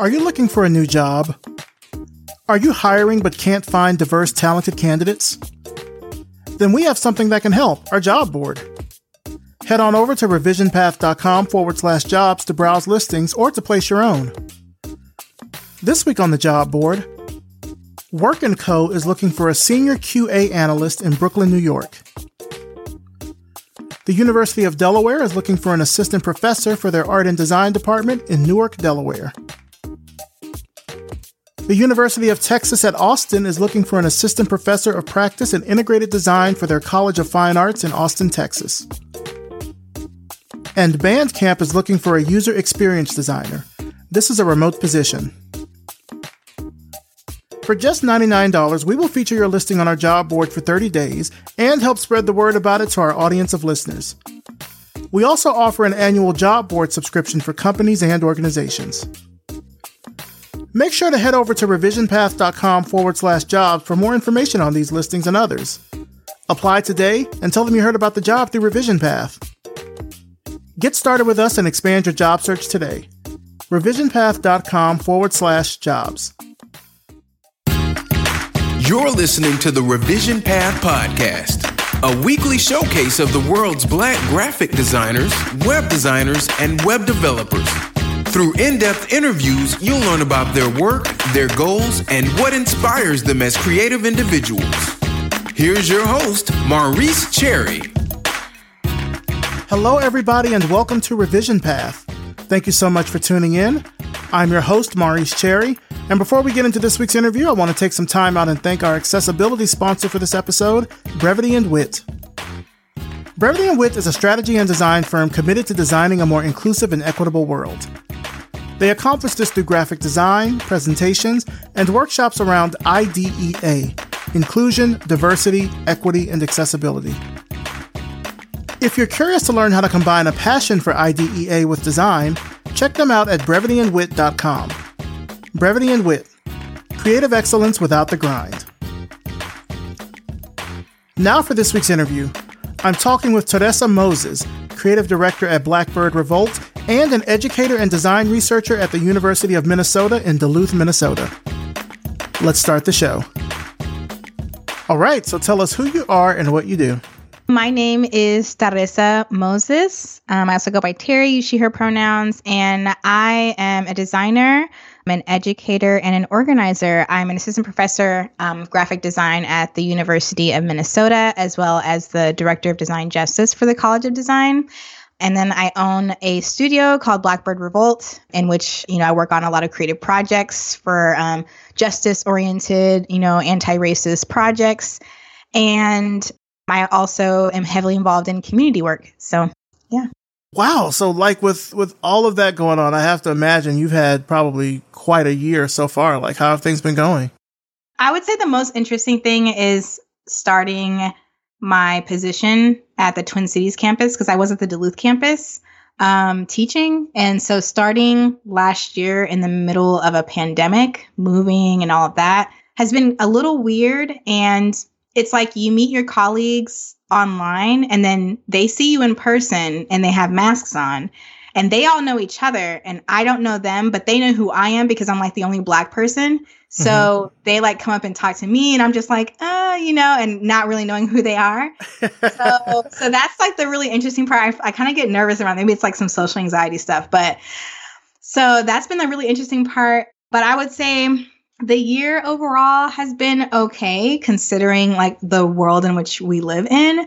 Are you looking for a new job? Are you hiring but can't find diverse, talented candidates? Then we have something that can help our job board. Head on over to revisionpath.com forward slash jobs to browse listings or to place your own. This week on the job board, Work & Co. is looking for a senior QA analyst in Brooklyn, New York. The University of Delaware is looking for an assistant professor for their art and design department in Newark, Delaware. The University of Texas at Austin is looking for an assistant professor of practice in integrated design for their College of Fine Arts in Austin, Texas. And Bandcamp is looking for a user experience designer. This is a remote position. For just $99, we will feature your listing on our job board for 30 days and help spread the word about it to our audience of listeners. We also offer an annual job board subscription for companies and organizations. Make sure to head over to revisionpath.com forward slash jobs for more information on these listings and others. Apply today and tell them you heard about the job through Revision Path. Get started with us and expand your job search today. revisionpath.com forward slash jobs. You're listening to the Revision Path Podcast, a weekly showcase of the world's black graphic designers, web designers, and web developers. Through in depth interviews, you'll learn about their work, their goals, and what inspires them as creative individuals. Here's your host, Maurice Cherry. Hello, everybody, and welcome to Revision Path. Thank you so much for tuning in. I'm your host, Maurice Cherry. And before we get into this week's interview, I want to take some time out and thank our accessibility sponsor for this episode, Brevity and Wit. Brevity and Wit is a strategy and design firm committed to designing a more inclusive and equitable world. They accomplish this through graphic design, presentations, and workshops around IDEA inclusion, diversity, equity, and accessibility. If you're curious to learn how to combine a passion for IDEA with design, check them out at brevityandwit.com. Brevity and Wit Creative Excellence Without the Grind. Now for this week's interview. I'm talking with Terresa Moses, Creative Director at Blackbird Revolt and an educator and design researcher at the University of Minnesota in Duluth, Minnesota. Let's start the show. All right, so tell us who you are and what you do. My name is Terresa Moses. Um, I also go by Terry, you she, her pronouns, and I am a designer. I'm an educator and an organizer. I'm an assistant professor um, of graphic design at the University of Minnesota, as well as the director of design justice for the College of Design. And then I own a studio called Blackbird Revolt, in which you know I work on a lot of creative projects for um, justice-oriented, you know, anti-racist projects, and I also am heavily involved in community work. So, yeah. Wow. So, like with with all of that going on, I have to imagine you've had probably quite a year so far. Like, how have things been going? I would say the most interesting thing is starting my position at the Twin Cities campus because I was at the Duluth campus um, teaching. And so, starting last year in the middle of a pandemic, moving and all of that has been a little weird. And it's like you meet your colleagues online and then they see you in person and they have masks on and they all know each other and I don't know them, but they know who I am because I'm like the only black person. So mm-hmm. they like come up and talk to me and I'm just like, uh, you know, and not really knowing who they are. so, so that's like the really interesting part. I, I kind of get nervous around, maybe it's like some social anxiety stuff, but so that's been the really interesting part. But I would say the year overall has been okay considering like the world in which we live in.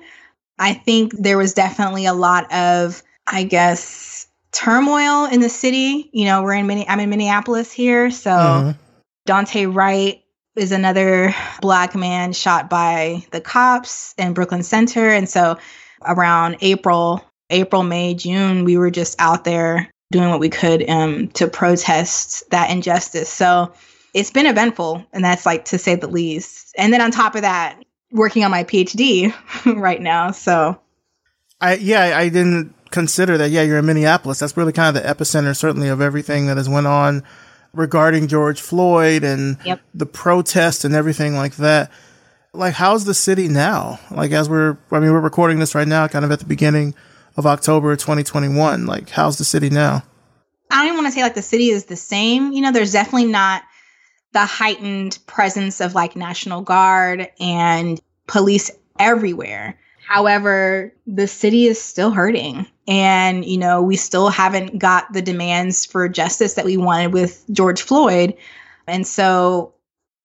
I think there was definitely a lot of, I guess, turmoil in the city. You know, we're in many I'm in Minneapolis here, so mm-hmm. Daunte Wright is another black man shot by the cops in Brooklyn Center. And so around April, April, May, June, we were just out there doing what we could um, to protest that injustice. So it's been eventful, and that's like to say the least. And then on top of that, working on my PhD right now. So I yeah, I didn't consider that. Yeah, you're in Minneapolis. That's really kind of the epicenter certainly of everything that has went on regarding George Floyd and yep. the protest and everything like that. Like, how's the city now? Like, as we're, I mean, we're recording this right now, kind of at the beginning of October 2021. Like, how's the city now? I don't even want to say like the city is the same. You know, there's definitely not the heightened presence of like National Guard and police everywhere. However, the city is still hurting. And, you know, we still haven't got the demands for justice that we wanted with George Floyd. And so,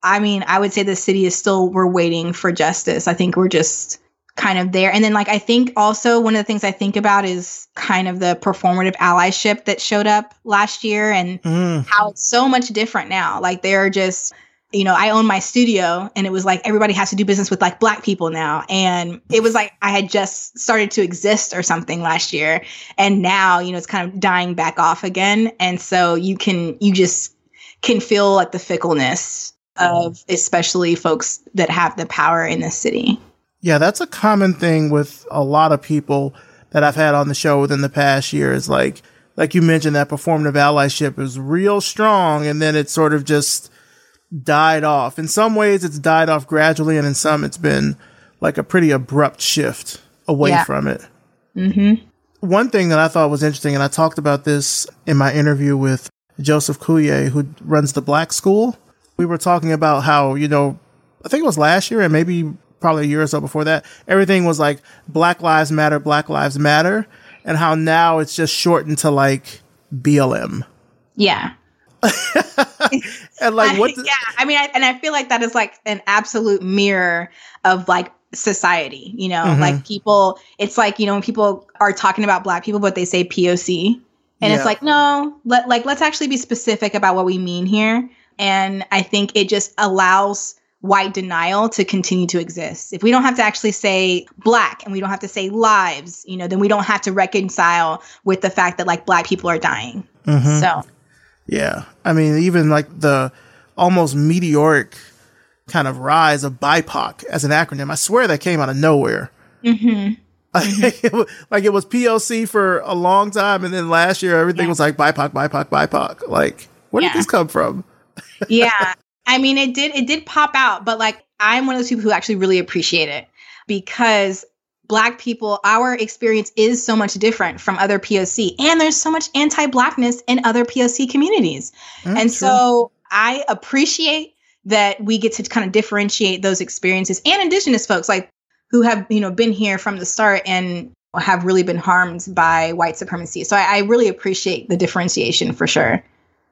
I mean, I would say the city is still, we're waiting for justice. I think we're just kind of there. And then, like, I think also one of the things I think about is kind of the performative allyship that showed up last year and mm. how it's so much different now. Like, they're just, you know, I own my studio and it was like everybody has to do business with like black people now. And it was like I had just started to exist or something last year. And now, you know, it's kind of dying back off again. And so you can, you just can feel like the fickleness of especially folks that have the power in the city. Yeah, that's a common thing with a lot of people that I've had on the show within the past year is like, like you mentioned, that performative allyship is real strong and then it sort of just, died off. In some ways, it's died off gradually, and in some, it's been like a pretty abrupt shift away yeah. from it. Mm-hmm. One thing that I thought was interesting, and I talked about this in my interview with Joseph Cuillier, who runs the Black School. We were talking about how, you know, I think it was last year and maybe probably a year or so before that, everything was like Black Lives Matter, Black Lives Matter, and how now it's just shortened to like BLM. Yeah. and like what? The- yeah, I mean, I, and I feel like that is like an absolute mirror of like society. You know, mm-hmm. like people. It's like you know when people are talking about Black people, but they say POC, and yeah. it's like no, let like let's actually be specific about what we mean here. And I think it just allows white denial to continue to exist. If we don't have to actually say black and we don't have to say lives, you know, then we don't have to reconcile with the fact that like black people are dying. Mm-hmm. So yeah. I mean, even like the almost meteoric kind of rise of BIPOC as an acronym. I swear that came out of nowhere. Mm-hmm. like it was POC for a long time, and then last year everything yeah. was like BIPOC, BIPOC, BIPOC. Like, where yeah. did this come from? yeah, I mean, it did it did pop out, but like I'm one of those people who actually really appreciate it because black people, our experience is so much different from other POC. And there's so much anti blackness in other POC communities. Mm, and true. so I appreciate that we get to kind of differentiate those experiences and indigenous folks like who have, you know, been here from the start and have really been harmed by white supremacy. So I, I really appreciate the differentiation for sure.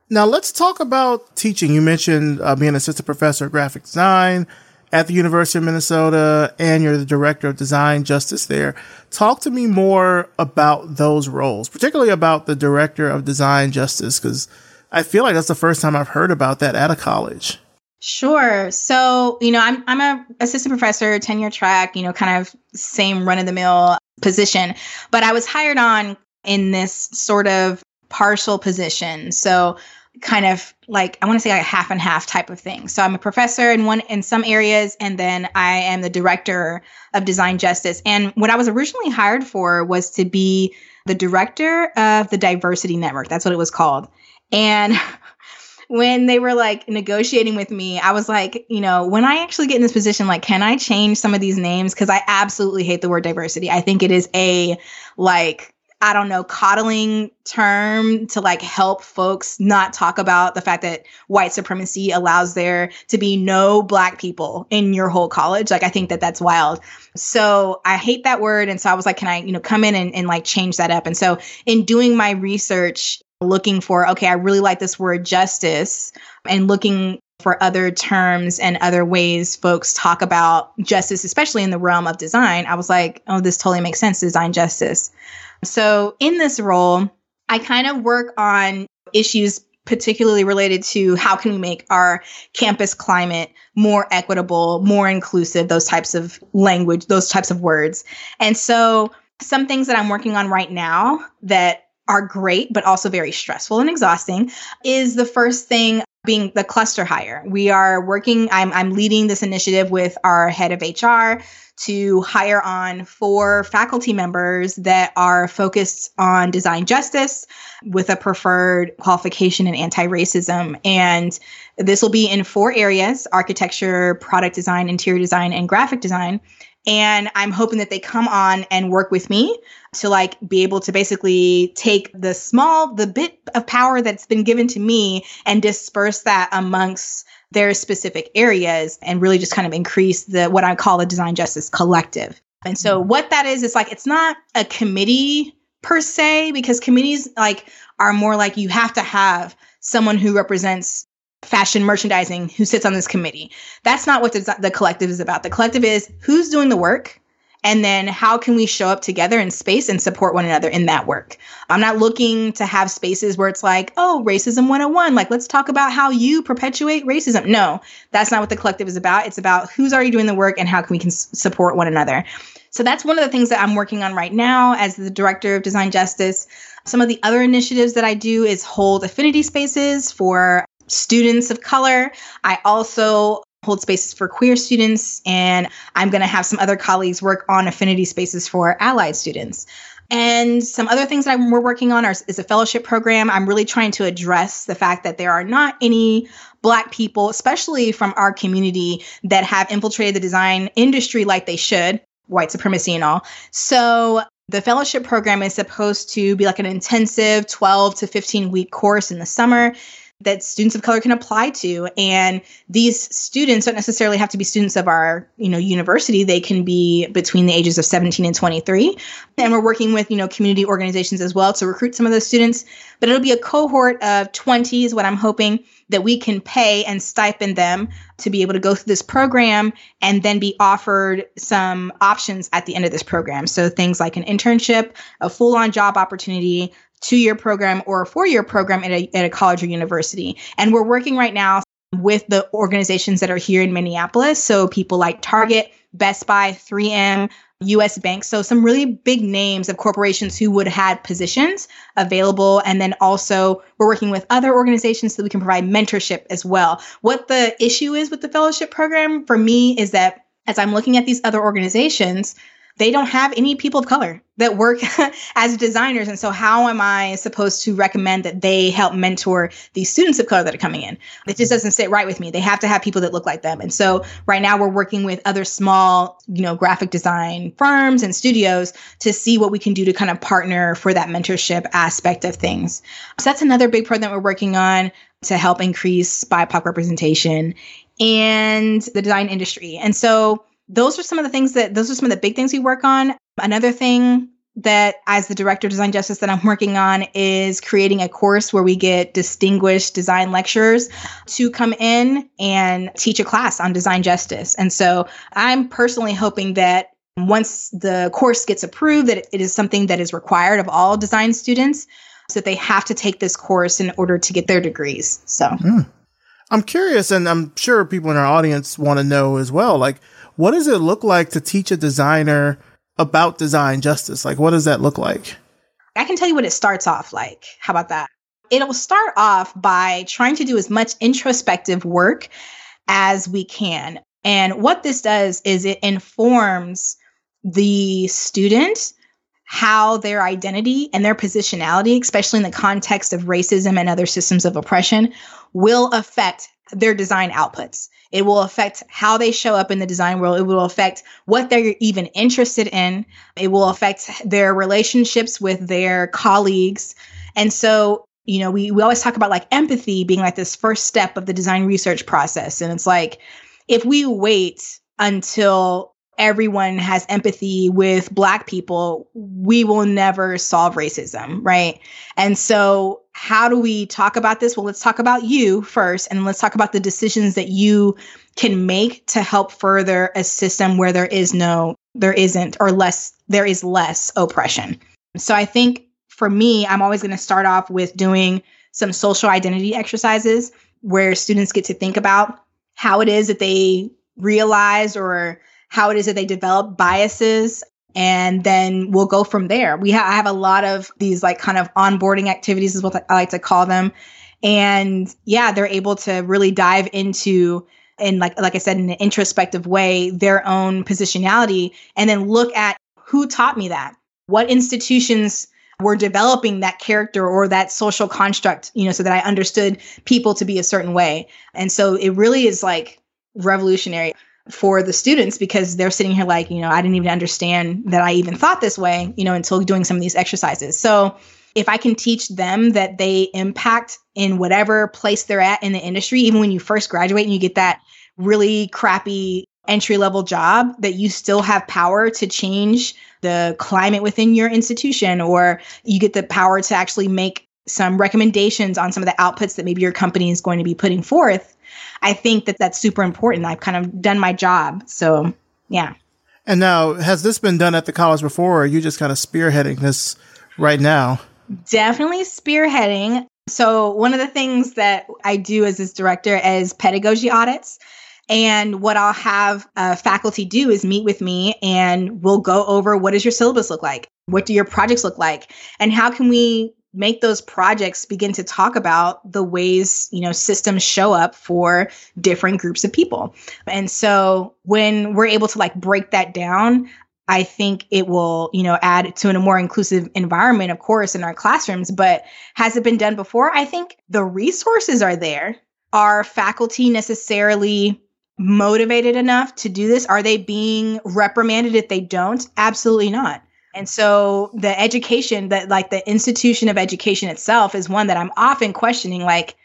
Now let's talk about teaching. You mentioned uh, being an assistant professor of graphic design at the University of Minnesota and you're the director of design justice there. Talk to me more about those roles, particularly about the director of design justice, because I feel like that's the first time I've heard about that at a college. Sure. So, you know, I'm I'm a assistant professor, tenure track, you know, kind of same run of the mill position, but I was hired on in this sort of partial position. So, kind of like I want to say like a half and half type of thing. So I'm a professor in one in some areas and then I am the director of design justice. And what I was originally hired for was to be the director of the diversity network. That's what it was called. And when they were like negotiating with me, I was like, you know, when I actually get in this position, like, can I change some of these names? Because I absolutely hate the word diversity. I think it is a like I don't know, coddling term to like help folks not talk about the fact that white supremacy allows there to be no black people in your whole college. Like, I think that that's wild. So I hate that word. And so I was like, can I, you know, come in and, and like change that up? And so in doing my research, looking for, okay, I really like this word justice and looking for other terms and other ways folks talk about justice, especially in the realm of design, I was like, oh, this totally makes sense, design justice. So in this role, I kind of work on issues particularly related to how can we make our campus climate more equitable, more inclusive, those types of language, those types of words. And so some things that I'm working on right now that are great, but also very stressful and exhausting is the first thing being the cluster hire. We are working, I'm, I'm leading this initiative with our head of HR to hire on four faculty members that are focused on design justice with a preferred qualification in anti racism. And this will be in four areas architecture, product design, interior design, and graphic design. And I'm hoping that they come on and work with me to like be able to basically take the small, the bit of power that's been given to me and disperse that amongst their specific areas and really just kind of increase the what I call the design justice collective. And so mm-hmm. what that is, is like it's not a committee per se, because committees like are more like you have to have someone who represents fashion merchandising who sits on this committee. That's not what the, the collective is about. The collective is who's doing the work and then how can we show up together in space and support one another in that work? I'm not looking to have spaces where it's like oh racism 101 like let's talk about how you perpetuate racism. No that's not what the collective is about. It's about who's already doing the work and how can we can support one another. So that's one of the things that i'm working on right now as the director of design justice. Some of the other initiatives that i do is hold affinity spaces for students of color. I also hold spaces for queer students, and I'm going to have some other colleagues work on affinity spaces for allied students. And some other things that I'm, we're working on are, is a fellowship program. I'm really trying to address the fact that there are not any Black people, especially from our community, that have infiltrated the design industry like they should, white supremacy and all. So the fellowship program is supposed to be like an intensive 12 to 15 week course in the summer that students of color can apply to. And these students don't necessarily have to be students of our you know university. They can be between the ages of 17 and 23 and we're working with you know community organizations as well to recruit some of those students. But it'll be a cohort of 20s what i'm hoping that we can pay and stipend them to be able to go through this program and then be offered some options at the end of this program. So things like an internship a full-on job opportunity two year program or a four year program at a, at a college or university. And we're working right now with the organizations that are here in Minneapolis. So people like Target, Best Buy, 3M, US Bank. So some really big names of corporations who would have positions available. And then also we're working with other organizations so that we can provide mentorship as well. What the issue is with the fellowship program for me is that as I'm looking at these other organizations, they don't have any people of color that work as designers. And so, how am I supposed to recommend that they help mentor these students of color that are coming in? It just mm-hmm. doesn't sit right with me. They have to have people that look like them. And so, right now, we're working with other small, you know, graphic design firms and studios to see what we can do to kind of partner for that mentorship aspect of things. So, that's another big program that we're working on to help increase BIPOC representation and the design industry. And so, those are some of the things that those are some of the big things we work on. Another thing that as the director of design justice that I'm working on is creating a course where we get distinguished design lecturers to come in and teach a class on design justice. And so I'm personally hoping that once the course gets approved that it is something that is required of all design students so that they have to take this course in order to get their degrees. So mm. I'm curious and I'm sure people in our audience want to know as well like what does it look like to teach a designer about design justice? Like, what does that look like? I can tell you what it starts off like. How about that? It'll start off by trying to do as much introspective work as we can. And what this does is it informs the student how their identity and their positionality, especially in the context of racism and other systems of oppression, will affect their design outputs. It will affect how they show up in the design world. It will affect what they're even interested in. It will affect their relationships with their colleagues. And so, you know, we, we always talk about like empathy being like this first step of the design research process. And it's like, if we wait until everyone has empathy with black people, we will never solve racism, right? And so how do we talk about this? Well, let's talk about you first and let's talk about the decisions that you can make to help further a system where there is no there isn't or less there is less oppression. So I think for me, I'm always going to start off with doing some social identity exercises where students get to think about how it is that they realize or how it is that they develop biases and then we'll go from there. We ha- I have a lot of these like kind of onboarding activities is what I like to call them. And yeah, they're able to really dive into in like like I said in an introspective way their own positionality and then look at who taught me that. What institutions were developing that character or that social construct, you know, so that I understood people to be a certain way. And so it really is like revolutionary for the students because they're sitting here like, you know, I didn't even understand that I even thought this way, you know, until doing some of these exercises. So if I can teach them that they impact in whatever place they're at in the industry, even when you first graduate and you get that really crappy entry level job, that you still have power to change the climate within your institution, or you get the power to actually make some recommendations on some of the outputs that maybe your company is going to be putting forth. I think that that's super important. I've kind of done my job. So, yeah. And now, has this been done at the college before, or are you just kind of spearheading this right now? Definitely spearheading. So, one of the things that I do as this director is pedagogy audits. And what I'll have uh, faculty do is meet with me and we'll go over what does your syllabus look like? What do your projects look like? And how can we make those projects begin to talk about the ways, you know, systems show up for different groups of people. And so when we're able to like break that down, I think it will, you know, add to a more inclusive environment, of course, in our classrooms. But has it been done before? I think the resources are there. Are faculty necessarily motivated enough to do this? Are they being reprimanded if they don't? Absolutely not. And so the education that like the institution of education itself is one that I'm often questioning like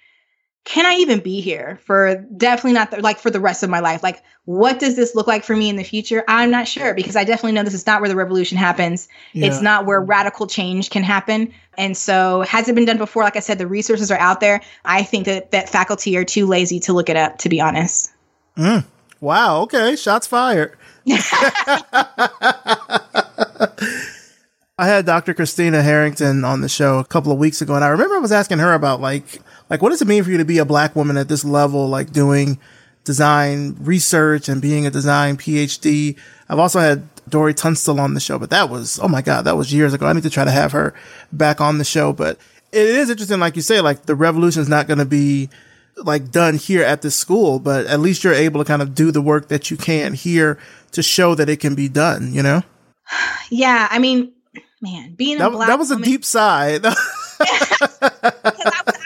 can I even be here for definitely not the, like for the rest of my life? Like, what does this look like for me in the future? I'm not sure because I definitely know this is not where the revolution happens. Yeah. It's not where radical change can happen. And so, has it been done before? Like I said, the resources are out there. I think that that faculty are too lazy to look it up, to be honest. Mm. Wow. Okay. Shots fired. I had Dr. Christina Harrington on the show a couple of weeks ago, and I remember I was asking her about like, like what does it mean for you to be a black woman at this level, like doing design research and being a design PhD. I've also had Dori Tunstall on the show, but that was oh my god, that was years ago. I need to try to have her back on the show, but it is interesting, like you say, like the revolution is not going to be like done here at this school, but at least you're able to kind of do the work that you can here to show that it can be done, you know? Yeah. I mean, man, being that, a black that was woman, a deep sigh. I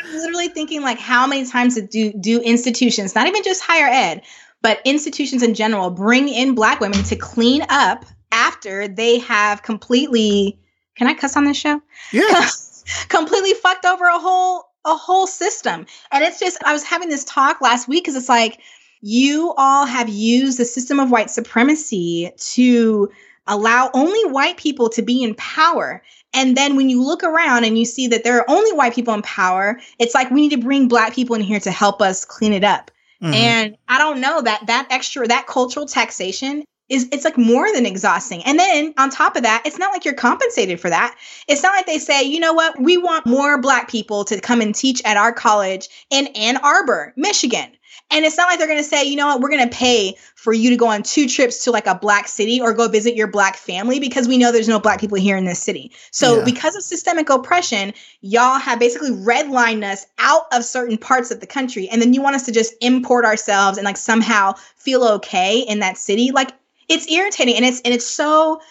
am literally thinking like how many times do do institutions, not even just higher ed, but institutions in general, bring in black women to clean up after they have completely can I cuss on this show? Yeah. completely fucked over a whole a whole system. And it's just I was having this talk last week because it's like you all have used the system of white supremacy to allow only white people to be in power. And then when you look around and you see that there are only white people in power, it's like we need to bring black people in here to help us clean it up. Mm-hmm. And I don't know that that extra that cultural taxation is it's like more than exhausting. And then on top of that, it's not like you're compensated for that. It's not like they say, you know what, we want more black people to come and teach at our college in Ann Arbor, Michigan. And it's not like they're going to say, you know what, we're going to pay for you to go on two trips to like a black city or go visit your black family because we know there's no black people here in this city. So, yeah. because of systemic oppression, y'all have basically redlined us out of certain parts of the country. And then you want us to just import ourselves and like somehow feel okay in that city. Like, it's irritating and it's, and it's so,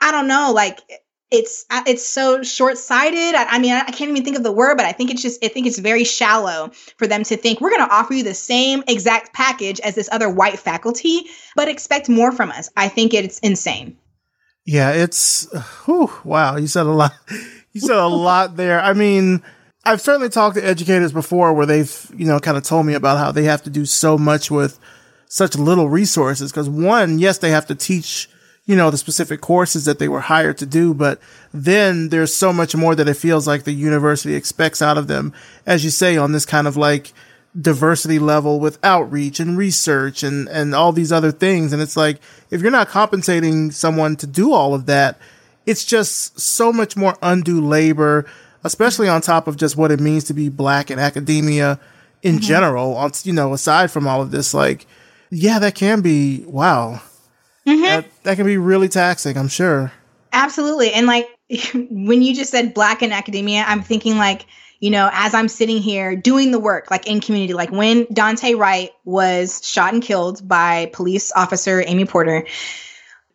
I don't know, like, it's uh, it's so short-sighted. I, I, mean I can't even think of the word but i think it's just i think it's very shallow for them to think we're going to offer you the same exact package as this other white faculty but expect more from us. I think it's insane. Yeah it's whew, wow you said a lot you said a lot there. I mean i've certainly talked to educators before where they've you know kind of told me about how they have to do so much with such little resources because one yes they have to teach you know, the specific courses that they were hired to do. But then there's so much more that it feels like the university expects out of them, as you say, on this kind of like diversity level with outreach and research and, and all these other things. And it's like, if you're not compensating someone to do all of that, it's just so much more undue labor, especially on top of just what it means to be black in academia in mm-hmm. general. On, you know, aside from all of this, like, yeah, that can be, wow Mm-hmm. That, that can be really taxing, I'm sure. Absolutely. And like when you just said black in academia, I'm thinking like, you know, as I'm sitting here doing the work, like in community, like when Daunte Wright was shot and killed by police officer Amy Porter,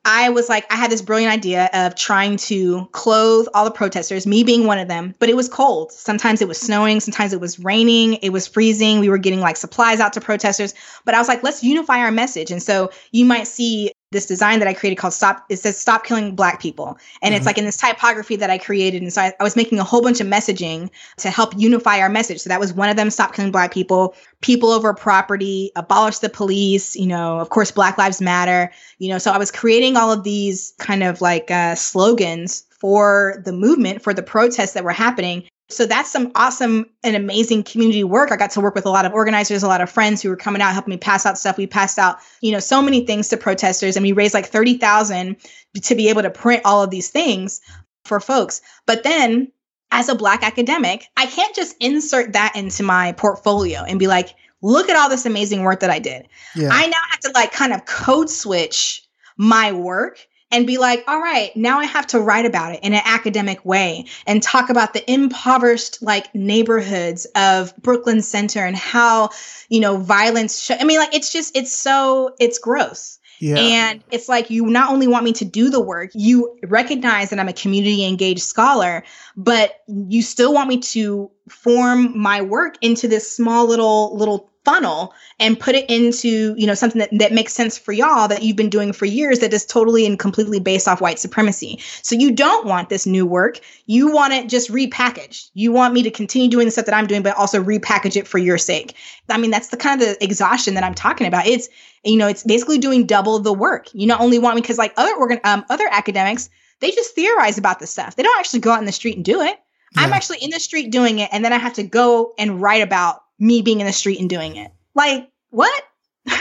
I was like, I had this brilliant idea of trying to clothe all the protesters, me being one of them, but it was cold. Sometimes it was snowing, sometimes it was raining, it was freezing. We were getting like supplies out to protesters. But I was like, let's unify our message. And so you might see this design that I created called Stop, it says Stop Killing Black People. And mm-hmm. it's like in this typography that I created. And so I, I, was making a whole bunch of messaging to help unify our message. So that was one of them Stop Killing Black People, People Over Property, Abolish the Police, you know, of course, Black Lives Matter, you know. So I was creating all of these kind of like uh, slogans for the movement, for the protests that were happening. So that's some awesome and amazing community work. I got to work with a lot of organizers, a lot of friends who were coming out, helping me pass out stuff. We passed out, you know, so many things to protesters and we raised like 30,000 to be able to print all of these things for folks. But then as a black academic, I can't just insert that into my portfolio and be like, look at all this amazing work that I did. Yeah. I now have to like kind of code switch my work and be like, all right, now I have to write about it in an academic way and talk about the impoverished like neighborhoods of Brooklyn Center and how, you know, violence. Sh- I mean, like, it's just, it's so, it's gross. Yeah. And it's like you not only want me to do the work, you recognize that I'm a community engaged scholar, but you still want me to form my work into this small little little funnel and put it into you know something that, that makes sense for y'all that you've been doing for years that is totally and completely based off white supremacy. So you don't want this new work. You want it just repackaged. You want me to continue doing the stuff that i'm doing but also repackage it for your sake. I mean that's the kind of the exhaustion that i'm talking about. It's you know it's basically doing double the work. You not only want me because like other organ um, other academics they just theorize about this stuff. They don't actually go out in the street and do it. Yeah. i'm actually in the street doing it and then i have to go and write about me being in the street and doing it. Like, what?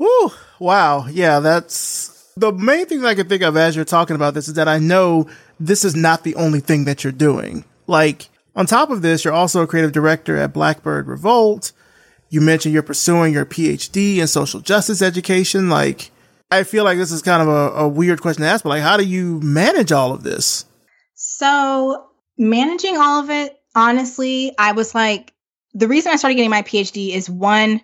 Ooh, wow. Yeah, that's the main thing I can think of as you're talking about this is that I know this is not the only thing that you're doing. Like, on top of this, you're also a creative director at Blackbird Revolt. You mentioned you're pursuing your PhD in social justice education. Like, I feel like this is kind of a, a weird question to ask, but like, how do you manage all of this? So, managing all of it honestly, I was like, the reason I started getting my PhD is one,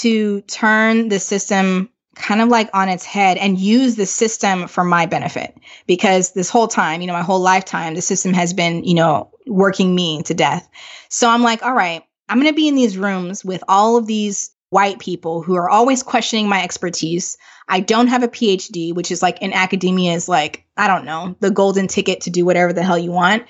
to turn the system kind of like on its head and use the system for my benefit. Because this whole time, you know, my whole lifetime, the system has been, you know, working me to death. So I'm like, all right, I'm going to be in these rooms with all of these white people who are always questioning my expertise. I don't have a PhD, which is like in academia is like, I don't know, the golden ticket to do whatever the hell you want.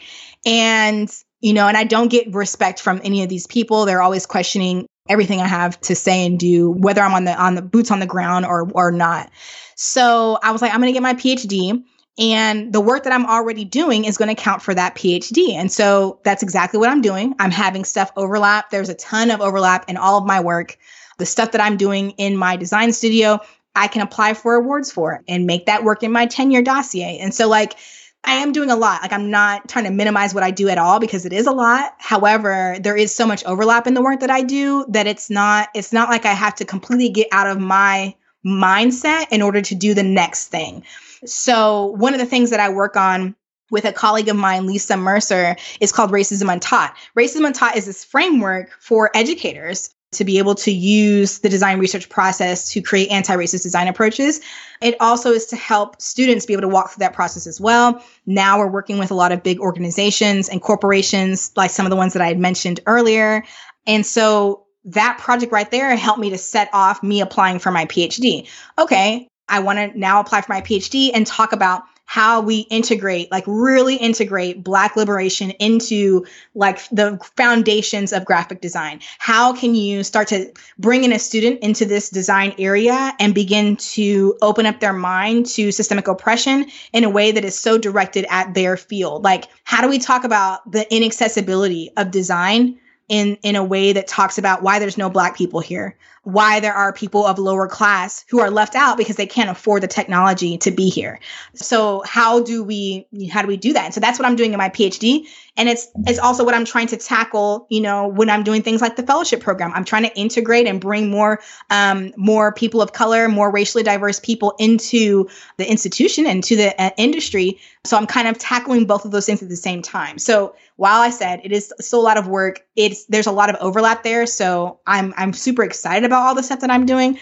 And you know, and I don't get respect from any of these people. They're always questioning everything I have to say and do, whether I'm on the on the boots on the ground or or not. So I was like, I'm gonna get my PhD. And the work that I'm already doing is going to count for that PhD. And so that's exactly what I'm doing. I'm having stuff overlap. There's a ton of overlap in all of my work. The stuff that I'm doing in my design studio, I can apply for awards for and make that work in my tenure dossier. And so, like, I am doing a lot. Like I'm not trying to minimize what I do at all because it is a lot. However, there is so much overlap in the work that I do that it's not it's not like I have to completely get out of my mindset in order to do the next thing. So, one of the things that I work on with a colleague of mine, Lisa Mercer, is called Racism Untaught. Racism Untaught is this framework for educators to be able to use the design research process to create anti-racist design approaches. It also is to help students be able to walk through that process as well. Now we're working with a lot of big organizations and corporations, like some of the ones that I had mentioned earlier. And so that project right there helped me to set off me applying for my PhD. Okay, I want to now apply for my PhD and talk about how we integrate, like really integrate Black liberation into like the foundations of graphic design. How can you start to bring in a student into this design area and begin to open up their mind to systemic oppression in a way that is so directed at their field? Like, how do we talk about the inaccessibility of design in in a way that talks about why there's no black people here why there are people of lower class who are left out because they can't afford the technology to be here. So how do we how do we do that? And so that's what i'm doing in my phd and it's it's also what i'm trying to tackle you know when i'm doing things like the fellowship program. I'm trying to integrate and bring more um, more people of color more racially diverse people into the institution and to the uh, industry. So i'm kind of tackling both of those things at the same time. So while i said it is still a lot of work it's there's a lot of overlap there. So i'm i'm super excited about all the stuff that i'm doing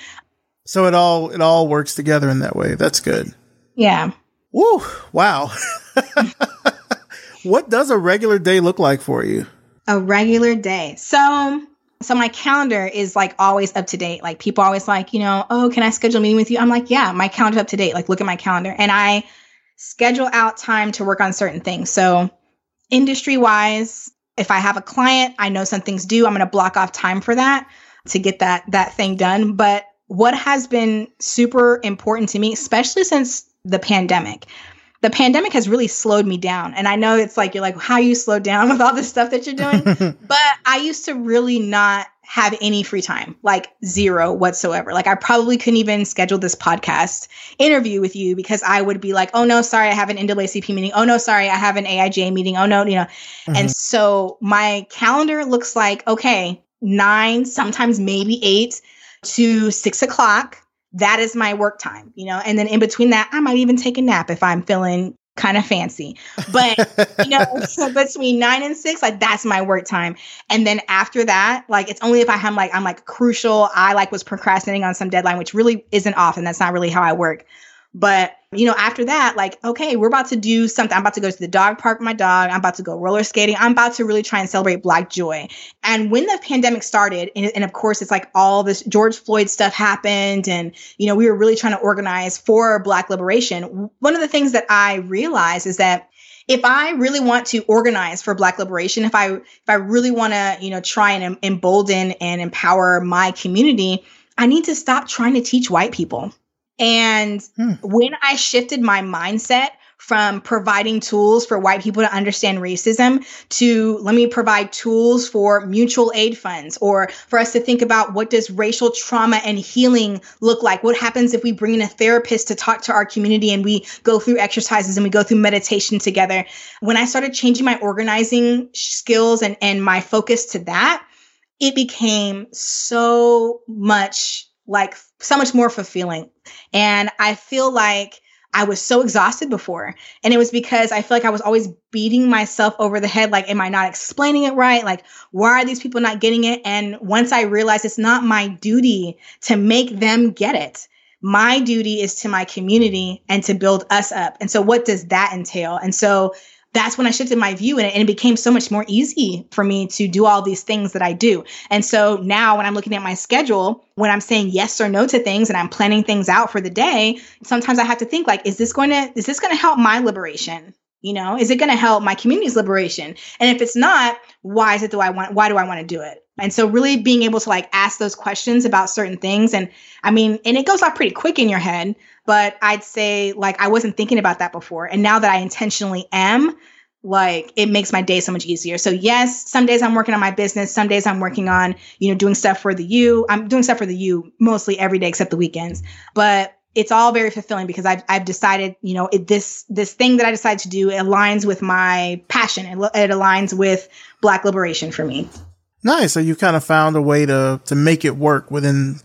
So it all it all works together in that way. That's good. Yeah. Woo! Wow. what does a regular day look like for you? A regular day. So so my calendar is like always up to date. Like people always like, you know, oh, can I schedule a meeting with you? I'm like, yeah, my calendar's up to date. Like look at my calendar. And I schedule out time to work on certain things. So industry wise, if I have a client, I know something's due, I'm going to block off time for that to get that that thing done. But what has been super important to me, especially since the pandemic, the pandemic has really slowed me down. And I know it's like, you're like, how you slowed down with all this stuff that you're doing? but I used to really not have any free time, like zero whatsoever. Like I probably couldn't even schedule this podcast interview with you because I would be like, oh no, sorry, I have an NAACP meeting. Oh no, sorry, I have an AIGA meeting. Oh no, you know. Mm-hmm. And so my calendar looks like, okay, nine, sometimes maybe eight to six o'clock that is my work time, you know, and then in between that, I might even take a nap if I'm feeling kind of fancy. But, you know, between nine and six, like that's my work time. And then after that, like it's only if I am like, I'm like crucial, I like was procrastinating on some deadline, which really isn't often. That's not really how I work. But, you know, after that, like, okay, we're about to do something. I'm about to go to the dog park with my dog. I'm about to go roller skating. I'm about to really try and celebrate Black joy. And when the pandemic started, and, and of course, it's like all this George Floyd stuff happened. And, you know, we were really trying to organize for Black liberation. One of the things that I realized is that if I really want to organize for Black liberation, if I if I really want to, you know, try and embolden and empower my community, I need to stop trying to teach white people. And hmm. when I shifted my mindset from providing tools for white people to understand racism to let me provide tools for mutual aid funds or for us to think about what does racial trauma and healing look like what happens if we bring in a therapist to talk to our community and we go through exercises and we go through meditation together when i started changing my organizing skills and and my focus to that it became so much like so much more fulfilling. And I feel like I was so exhausted before. And it was because I feel like I was always beating myself over the head. Like, am I not explaining it right? Like, why are these people not getting it? And once I realized it's not my duty to make them get it, my duty is to my community and to build us up. And so, what does that entail? And so, that's when I shifted my view in it and it became so much more easy for me to do all these things that I do. And so now when I'm looking at my schedule, when I'm saying yes or no to things and I'm planning things out for the day, sometimes I have to think like, is this going to, is this going to help my liberation? You know, is it going to help my community's liberation? And if it's not, why is it do I want, why do I want to do it? And so really being able to like ask those questions about certain things. And I mean, and it goes off pretty quick in your head, but I'd say like I wasn't thinking about that before. And now that I intentionally am, like it makes my day so much easier. So yes, some days I'm working on my business, some days I'm working on, you know, doing stuff for the U i'm doing stuff for the U mostly every day except the weekends. But it's all very fulfilling because I've, I've decided, you know, it, this this thing that I decided to do aligns with my passion. It, it aligns with Black liberation for me. Nice. So you kind of found a way to to make it work within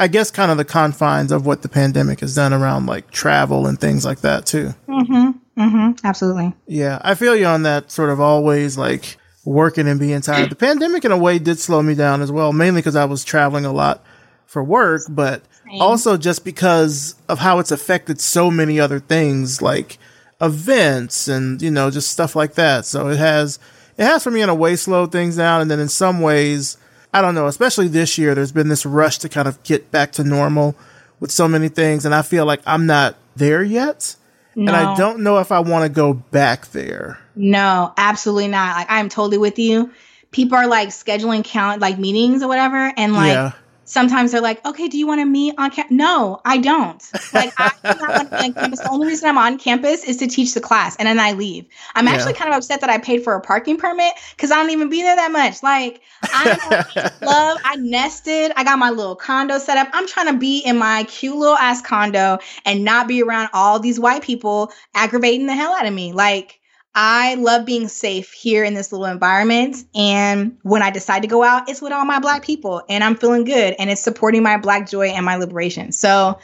I guess kind of the confines of what the pandemic has done around like travel and things like that too. Mm-hmm. Mm-hmm. Absolutely. Yeah, I feel you on that. Sort of always like working and being tired. The pandemic, in a way, did slow me down as well, mainly because I was traveling a lot for work, but. Also just because of how it's affected so many other things like events and you know just stuff like that. So it has it has for me in a way slowed things down, and then in some ways I don't know, especially this year, there's been this rush to kind of get back to normal with so many things. And I feel like I'm not there yet. No. And I don't know if I want to go back there. No, absolutely not. Like I'm totally with you. People are like scheduling count like meetings or whatever. And like yeah sometimes they're like, okay, do you want to meet on campus? No, I don't. Like, I do not want to be on campus. The only reason I'm on campus is to teach the class and then I leave. I'm yeah. actually kind of upset that I paid for a parking permit because I don't even be there that much. Like, I love, I nested, I got my little condo set up. I'm trying to be in my cute little ass condo and not be around all these white people aggravating the hell out of me. Like, I love being safe here in this little environment. And when I decide to go out, it's with all my Black people and I'm feeling good and it's supporting my Black joy and my liberation. So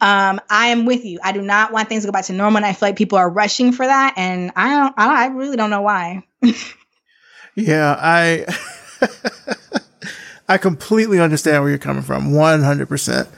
um, I am with you. I do not want things to go back to normal. And I feel like people are rushing for that. And I don't, I, I really don't know why. yeah, I, I completely understand where you're coming from. 100%.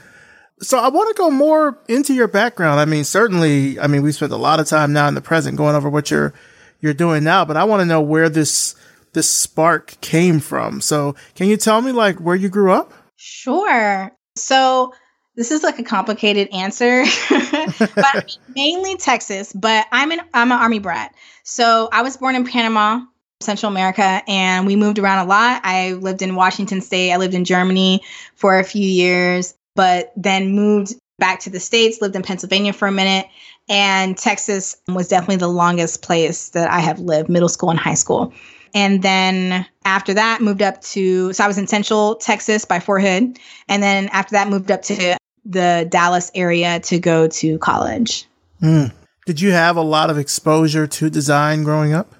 So I want to go more into your background. I mean, certainly, I mean, we spent a lot of time now in the present going over what you're you're doing now, but I want to know where this this spark came from. So, can you tell me like where you grew up? Sure. So, this is like a complicated answer, but mainly Texas. But I'm an I'm an army brat. So I was born in Panama, Central America, and we moved around a lot. I lived in Washington State. I lived in Germany for a few years, but then moved back to the states. Lived in Pennsylvania for a minute, and Texas was definitely the longest place that I have lived, middle school and high school. And then after that, moved up to, so I was in Central Texas by Fort Hood. And then after that, moved up to the Dallas area to go to college. Mm. Did you have a lot of exposure to design growing up?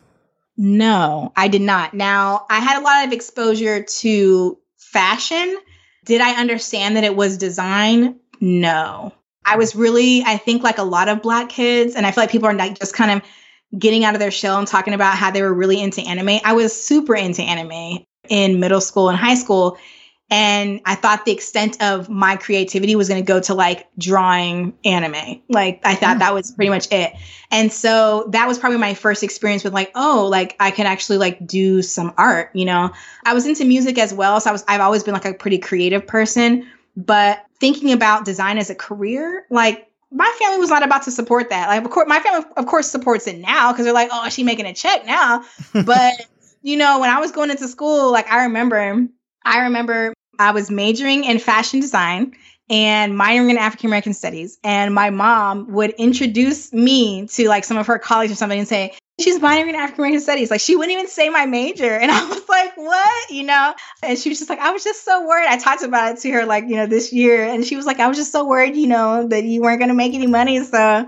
No, I did not. Now, I had a lot of exposure to fashion. Did I understand that it was design? No. I was really, I think, like a lot of Black kids, and I feel like people are like just kind of getting out of their shell and talking about how they were really into anime. I was super into anime in middle school and high school. And I thought the extent of my creativity was going to go to like drawing anime. Like I thought mm. that was pretty much it. And so that was probably my first experience with like, oh, like I can actually like do some art, you know. I was into music as well, so I was I've always been like a pretty creative person, but thinking about design as a career, like my family was not about to support that. Like of course my family of course supports it now cuz they're like, "Oh, she making a check now." but you know, when I was going into school, like I remember I remember I was majoring in fashion design and minoring in African American studies. And my mom would introduce me to like some of her colleagues or something and say, she's minoring in African American studies. Like she wouldn't even say my major. And I was like, what? You know? And she was just like, I was just so worried. I talked about it to her like, you know, this year. And she was like, I was just so worried, you know, that you weren't going to make any money. So,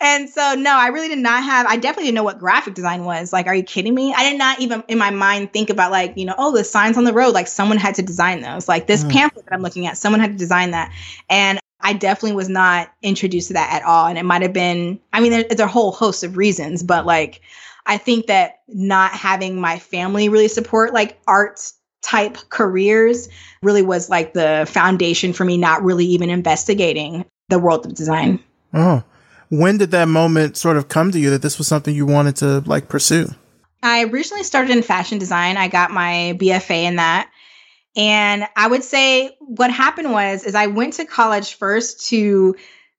and so, no, I really did not have, I definitely didn't know what graphic design was. Like, are you kidding me? I did not even in my mind think about like, you know, oh, the signs on the road, like someone had to design those. Like this mm. pamphlet that I'm looking at, someone had to design that. And I definitely was not introduced to that at all. And it might have been, I mean, there's a whole host of reasons, but like, I think that not having my family really support like art type careers really was like the foundation for me not really even investigating the world of design. Oh, when did that moment sort of come to you that this was something you wanted to like pursue? I originally started in fashion design. I got my BFA in that. And I would say what happened was is I went to college first to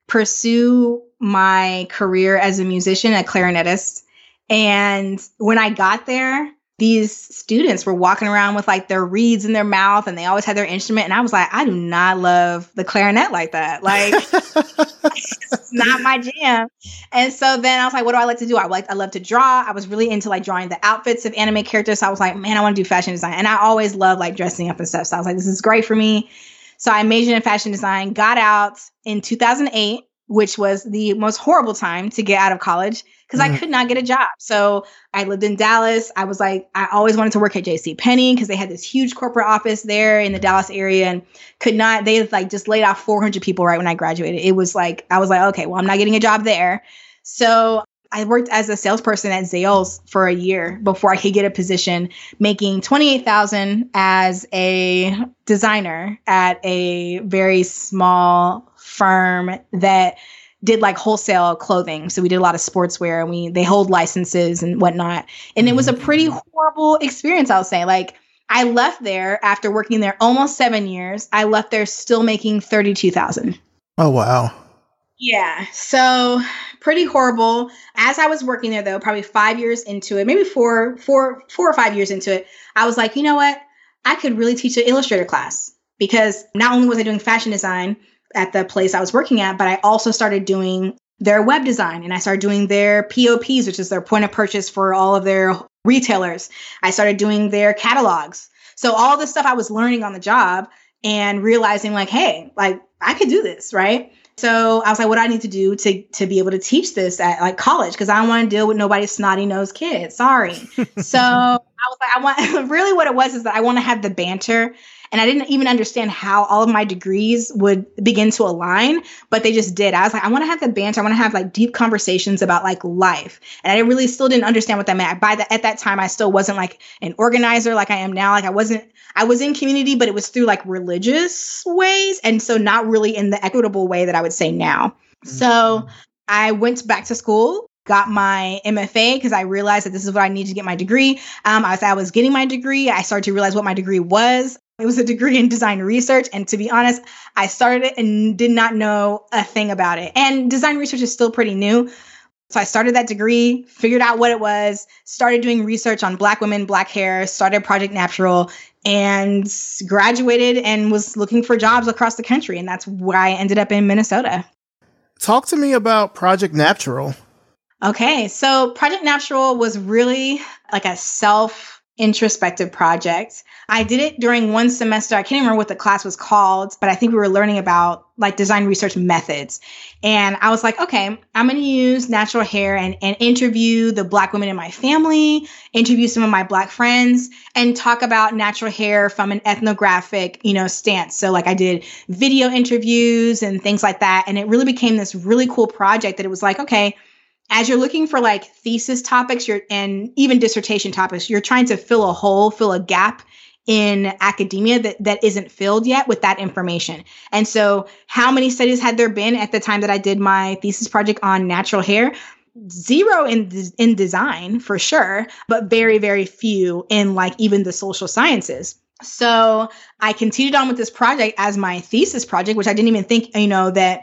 pursue my career as a musician, a clarinetist. And when I got there, these students were walking around with like their reeds in their mouth and they always had their instrument. And I was like, I do not love the clarinet like that. Like, it's not my jam. And so then I was like, what do I like to do? I like, I love to draw. I was really into like drawing the outfits of anime characters. So I was like, man, I want to do fashion design. And I always love like dressing up and stuff. So I was like, this is great for me. So I majored in fashion design, got out in 2008, which was the most horrible time to get out of college because mm. I could not get a job. So I lived in Dallas. I was like, I always wanted to work at JC Penney because they had this huge corporate office there in the Dallas area and could not, they like just laid off 400 people right when I graduated. It was like, I was like, okay, well, I'm not getting a job there. So I worked as a salesperson at Zales for a year before I could get a position making 28,000 as a designer at a very small firm that did like wholesale clothing. So we did a lot of sportswear and we they hold licenses and whatnot. And it was a pretty mm. horrible experience, I'll say. Like I left there after working there almost seven years. I left there still making thirty two thousand. Oh wow. Yeah. So pretty horrible. As I was working there though, probably five years into it, maybe four, four, four or five years into it, I was like, you know what? I could really teach an illustrator class because not only was I doing fashion design, at the place I was working at, but I also started doing their web design and I started doing their POPs, which is their point of purchase for all of their retailers. I started doing their catalogs. So all the stuff I was learning on the job and realizing like, hey, like I could do this, right? So I was like, what do I need to do to to be able to teach this at like college? Because I don't want to deal with nobody's snotty nosed kids. Sorry. so I was like, I want really what it was is that I want to have the banter. And I didn't even understand how all of my degrees would begin to align, but they just did. I was like, I want to have the banter. I want to have like deep conversations about like life. And I really still didn't understand what that meant. By the, at that time, I still wasn't like an organizer like I am now. Like I wasn't, I was in community, but it was through like religious ways. And so not really in the equitable way that I would say now. Mm-hmm. So I went back to school got my MFA because I realized that this is what I needed to get my degree. Um, as I was getting my degree, I started to realize what my degree was. It was a degree in design research. And to be honest, I started it and did not know a thing about it. And design research is still pretty new. So I started that degree, figured out what it was, started doing research on Black women, Black hair, started Project Natural, and graduated and was looking for jobs across the country. And that's why I ended up in Minnesota. Talk to me about Project Natural. Okay, so Project Natural was really like a self introspective project. I did it during one semester. I can't remember what the class was called, but I think we were learning about like design research methods. And I was like, okay, I'm going to use natural hair and, and interview the black women in my family, interview some of my black friends and talk about natural hair from an ethnographic, you know, stance. So like I did video interviews and things like that. And it really became this really cool project that it was like, okay, as you're looking for like thesis topics you're and even dissertation topics you're trying to fill a hole fill a gap in academia that, that isn't filled yet with that information. And so, how many studies had there been at the time that I did my thesis project on natural hair? Zero in in design for sure, but very very few in like even the social sciences. So I continued on with this project as my thesis project, which I didn't even think you know that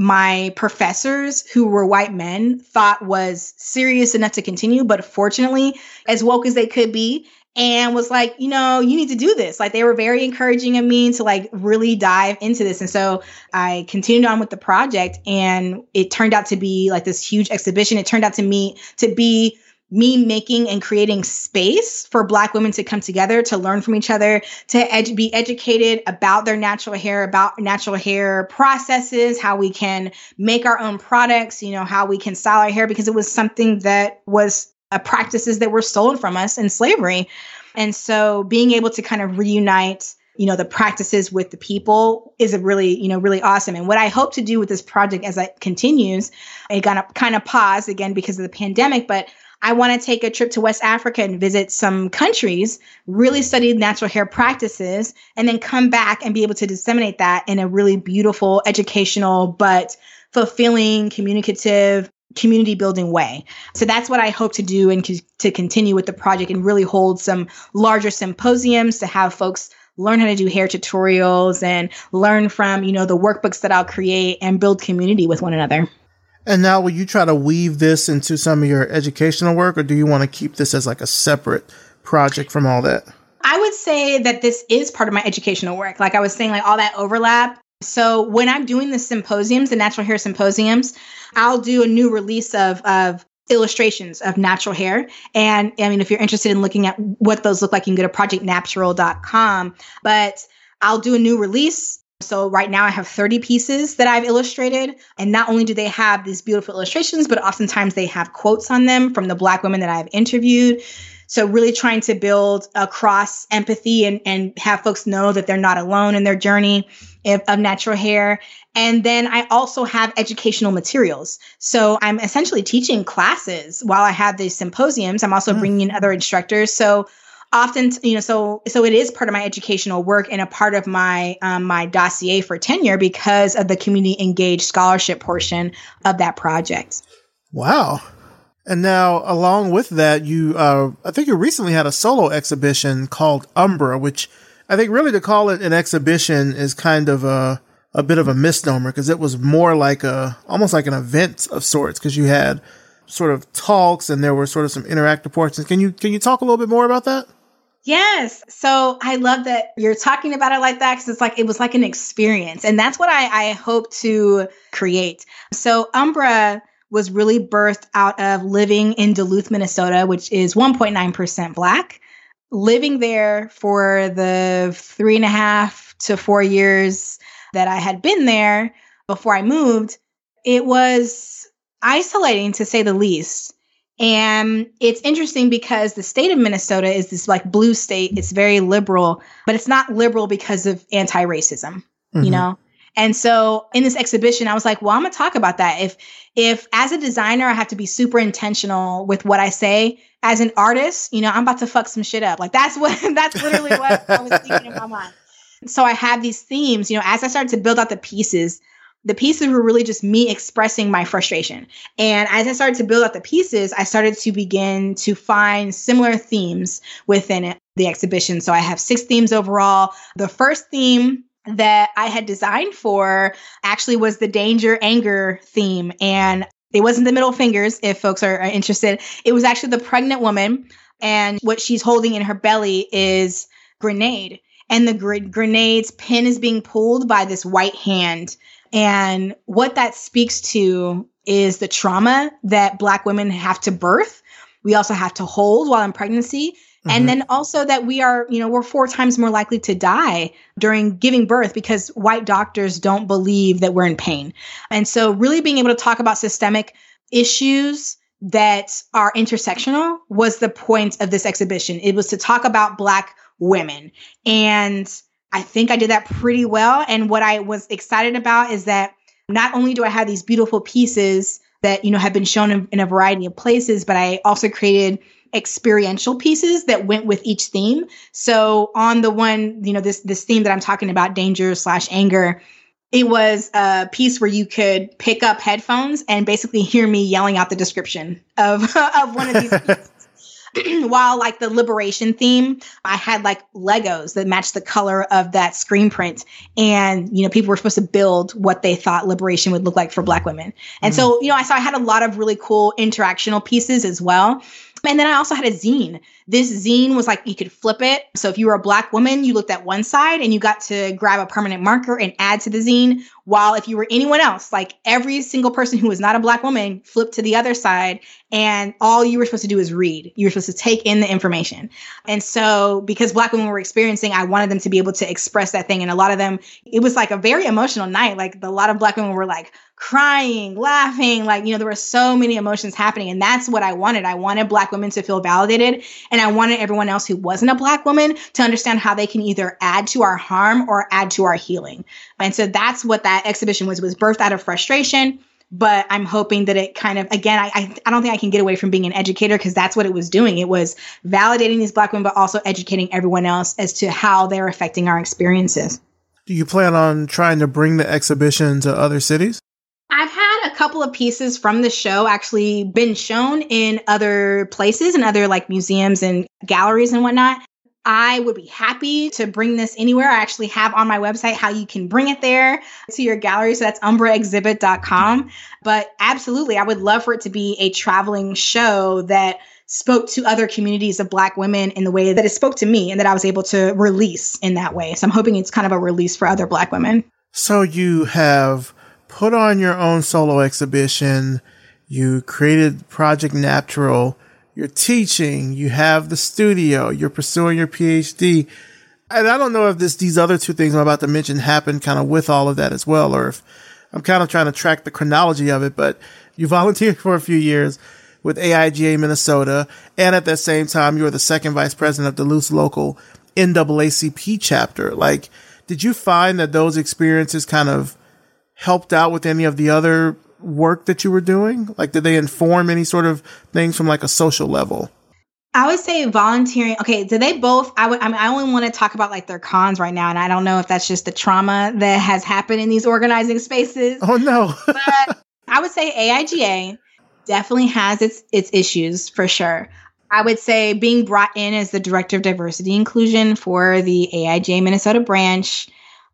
my professors who were white men thought was serious enough to continue, but fortunately, as woke as they could be, and was like, you know, you need to do this. Like they were very encouraging of me to like really dive into this. And so I continued on with the project and it turned out to be like this huge exhibition. It turned out to me to be me making and creating space for black women to come together to learn from each other to be educated about their natural hair about natural hair processes how we can make our own products you know how we can style our hair because it was something that was practices that were stolen from us in slavery. And so being able to kind of reunite you know the practices with the people is a really you know really awesome. And what i hope to do with this project as it continues it got to kind of pause again because of the pandemic but I want to take a trip to West Africa and visit some countries, really study natural hair practices, and then come back and be able to disseminate that in a really beautiful, educational, but fulfilling, communicative, community building way. So that's what I hope to do and to continue with the project and really hold some larger symposiums to have folks learn how to do hair tutorials and learn from, you know, the workbooks that I'll create and build community with one another. And now, will you try to weave this into some of your educational work, or do you want to keep this as like a separate project from all that? I would say that this is part of my educational work. Like I was saying, like all that overlap. So when I'm doing the symposiums, the natural hair symposiums, I'll do a new release of of illustrations of natural hair. And I mean, if you're interested in looking at what those look like, you can go to projectnatural.com. But I'll do a new release so right now I have 30 pieces that I've illustrated. And not only do they have these beautiful illustrations, but oftentimes they have quotes on them from the Black women that I've interviewed. So really trying to build across empathy and, and have folks know that they're not alone in their journey of, of natural hair. And then I also have educational materials. So I'm essentially teaching classes while I have these symposiums. I'm also mm. bringing in other instructors. So often you know so so it is part of my educational work and a part of my um, my dossier for tenure because of the community engaged scholarship portion of that project wow and now along with that you uh, i think you recently had a solo exhibition called umbra which i think really to call it an exhibition is kind of a a bit of a misnomer because it was more like a almost like an event of sorts because you had sort of talks and there were sort of some interactive portions. Can you can you talk a little bit more about that? Yes. So I love that you're talking about it like that because it's like it was like an experience. And that's what I, I hope to create. So Umbra was really birthed out of living in Duluth, Minnesota, which is 1.9% Black. Living there for the three and a half to four years that I had been there before I moved, it was isolating to say the least. And it's interesting because the state of Minnesota is this like blue state. It's very liberal, but it's not liberal because of anti racism, mm-hmm. you know? And so in this exhibition, I was like, well, I'm gonna talk about that. If if as a designer, I have to be super intentional with what I say, as an artist, you know, I'm about to fuck some shit up. Like that's what that's literally what I was thinking in my mind. So I have these themes, you know, as I started to build out the pieces, the pieces were really just me expressing my frustration. And as I started to build out the pieces, I started to begin to find similar themes within it, the exhibition. So I have six themes overall. The first theme that I had designed for actually was the danger anger theme. And it wasn't the middle fingers, if folks are, are interested. It was actually the pregnant woman. And what she's holding in her belly is grenade. And the gr- grenade's pin is being pulled by this white hand. And what that speaks to is the trauma that Black women have to birth. We also have to hold while in pregnancy. Mm-hmm. And then also that we are, you know, we're four times more likely to die during giving birth because white doctors don't believe that we're in pain. And so, really being able to talk about systemic issues that are intersectional was the point of this exhibition. It was to talk about Black women. And I think I did that pretty well. And what I was excited about is that not only do I have these beautiful pieces that, you know, have been shown in, in a variety of places, but I also created experiential pieces that went with each theme. So on the one, you know, this this theme that I'm talking about, danger slash anger, it was a piece where you could pick up headphones and basically hear me yelling out the description of of one of these while like the liberation theme, I had like Legos that matched the color of that screen print. And, you know, people were supposed to build what they thought liberation would look like for Black women. And mm. so, you know, I saw I had a lot of really cool interactional pieces as well. And then I also had a zine. This zine was like you could flip it. So if you were a black woman, you looked at one side and you got to grab a permanent marker and add to the zine. While if you were anyone else, like every single person who was not a black woman, flipped to the other side and all you were supposed to do is read. You were supposed to take in the information. And so because black women were experiencing, I wanted them to be able to express that thing. And a lot of them, it was like a very emotional night. Like a lot of black women were like, crying, laughing. Like, you know, there were so many emotions happening. And that's what I wanted. I wanted Black women to feel validated. And I wanted everyone else who wasn't a Black woman to understand how they can either add to our harm or add to our healing. And so that's what that exhibition was, was birthed out of frustration. But I'm hoping that it kind of, again, I, I, I don't think I can get away from being an educator because that's what it was doing. It was validating these Black women, but also educating everyone else as to how they're affecting our experiences. Do you plan on trying to bring the exhibition to other cities? Couple of pieces from the show actually been shown in other places and other like museums and galleries and whatnot. I would be happy to bring this anywhere. I actually have on my website how you can bring it there to your gallery. So that's umbraexhibit.com. But absolutely, I would love for it to be a traveling show that spoke to other communities of Black women in the way that it spoke to me and that I was able to release in that way. So I'm hoping it's kind of a release for other Black women. So you have put on your own solo exhibition. You created Project Natural. You're teaching. You have the studio. You're pursuing your PhD. And I don't know if this, these other two things I'm about to mention happened kind of with all of that as well, or if I'm kind of trying to track the chronology of it, but you volunteered for a few years with AIGA Minnesota. And at that same time, you were the second vice president of the Duluth local NAACP chapter. Like, did you find that those experiences kind of helped out with any of the other work that you were doing? Like, did they inform any sort of things from like a social level? I would say volunteering. Okay, do they both? I would. I mean, I only want to talk about like their cons right now, and I don't know if that's just the trauma that has happened in these organizing spaces. Oh no! but I would say AIGA definitely has its its issues for sure. I would say being brought in as the director of diversity inclusion for the AIGA Minnesota branch,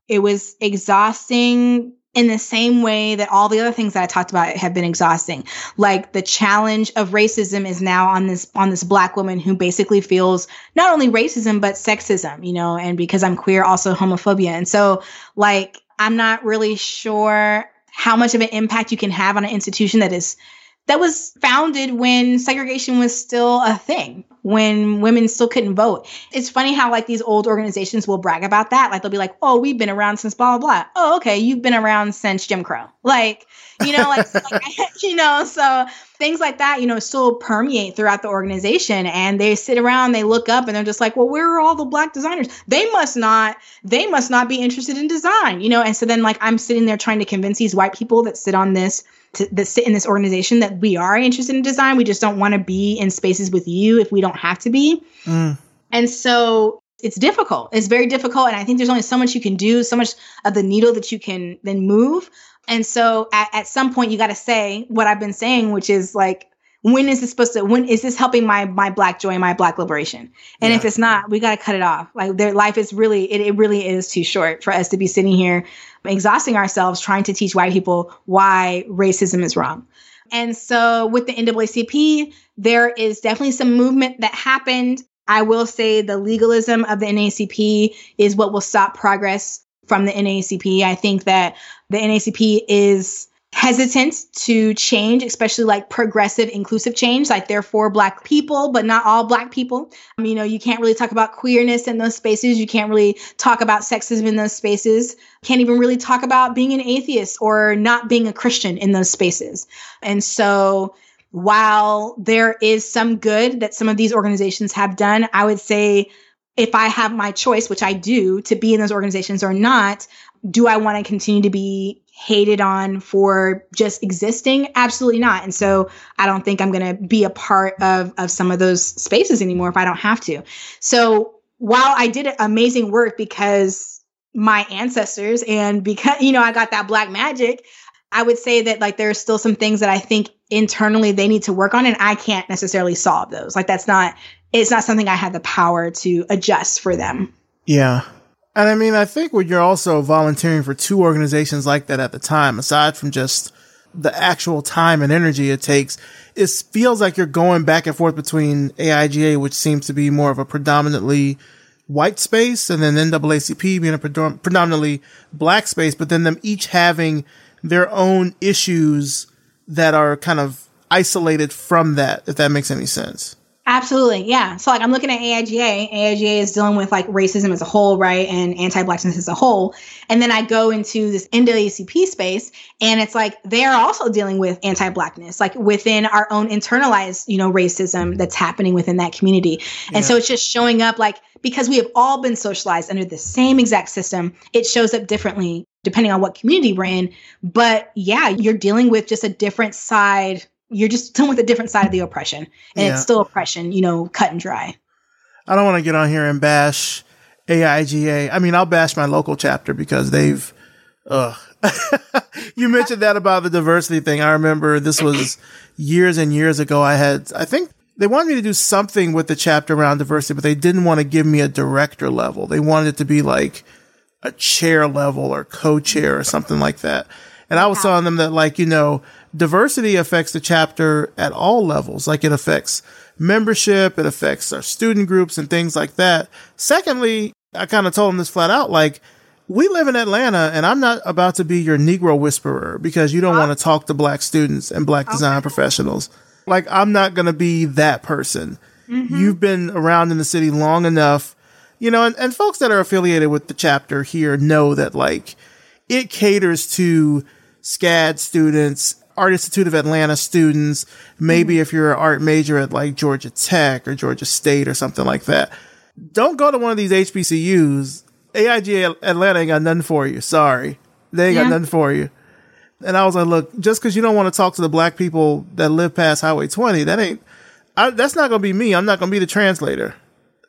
it was exhausting in the same way that all the other things that I talked about have been exhausting. Like the challenge of racism is now on this on this black woman who basically feels not only racism but sexism, you know, and because I'm queer also homophobia. And so like I'm not really sure how much of an impact you can have on an institution that is that was founded when segregation was still a thing, when women still couldn't vote. It's funny how like these old organizations will brag about that. Like they'll be like, "Oh, we've been around since blah blah blah." Oh, okay, you've been around since Jim Crow. Like, you know, like, like you know, so things like that, you know, still permeate throughout the organization. And they sit around, they look up, and they're just like, "Well, where are all the black designers? They must not, they must not be interested in design, you know." And so then, like, I'm sitting there trying to convince these white people that sit on this, to, that sit in this organization, that we are interested in design. We just don't want to be in spaces with you if we don't have to be. Mm. And so it's difficult. It's very difficult. And I think there's only so much you can do, so much of the needle that you can then move. And so at, at some point you got to say what I've been saying, which is like, when is this supposed to when is this helping my my black joy my black liberation and yeah. if it's not we got to cut it off like their life is really it, it really is too short for us to be sitting here exhausting ourselves trying to teach white people why racism is wrong and so with the NAACP, there is definitely some movement that happened I will say the legalism of the NAACP is what will stop progress from the NAACP. I think that the NAACP is hesitant to change, especially like progressive, inclusive change. Like they're for Black people, but not all Black people. Um, you know, you can't really talk about queerness in those spaces. You can't really talk about sexism in those spaces. Can't even really talk about being an atheist or not being a Christian in those spaces. And so while there is some good that some of these organizations have done, I would say if I have my choice, which I do, to be in those organizations or not, do I want to continue to be hated on for just existing? Absolutely not. And so I don't think I'm going to be a part of, of some of those spaces anymore if I don't have to. So while I did amazing work because my ancestors and because, you know, I got that black magic, I would say that like there are still some things that I think internally they need to work on and I can't necessarily solve those. Like that's not it's not something I have the power to adjust for them. Yeah. And I mean, I think when you're also volunteering for two organizations like that at the time, aside from just the actual time and energy it takes, it feels like you're going back and forth between AIGA, which seems to be more of a predominantly white space, and then NAACP being a predominantly black space, but then them each having their own issues that are kind of isolated from that, if that makes any sense. Absolutely. Yeah. So like I'm looking at AIGA. AIGA is dealing with like racism as a whole, right? And anti-blackness as a whole. And then I go into this NAACP space and it's like they are also dealing with anti-blackness, like within our own internalized, you know, racism that's happening within that community. And yeah. so it's just showing up like because we have all been socialized under the same exact system, it shows up differently depending on what community we're in. But yeah, you're dealing with just a different side. You're just dealing with a different side of the oppression. And yeah. it's still oppression, you know, cut and dry. I don't want to get on here and bash AIGA. I mean, I'll bash my local chapter because they've, ugh. you mentioned that about the diversity thing. I remember this was years and years ago. I had, I think they wanted me to do something with the chapter around diversity, but they didn't want to give me a director level. They wanted it to be like a chair level or co-chair or something like that. And I was telling them that like, you know, diversity affects the chapter at all levels. Like it affects membership, it affects our student groups and things like that. Secondly, I kind of told him this flat out, like, we live in Atlanta and I'm not about to be your Negro whisperer because you don't want to talk to black students and black design okay. professionals. Like, I'm not going to be that person. Mm-hmm. You've been around in the city long enough you know, and, and folks that are affiliated with the chapter here know that like it caters to SCAD students, Art Institute of Atlanta students, maybe mm-hmm. if you're an art major at like Georgia Tech or Georgia State or something like that. Don't go to one of these HBCUs. AIG Atlanta ain't got nothing for you. Sorry. They ain't yeah. got nothing for you. And I was like, look, just because you don't want to talk to the black people that live past Highway 20, that ain't, I, that's not going to be me. I'm not going to be the translator.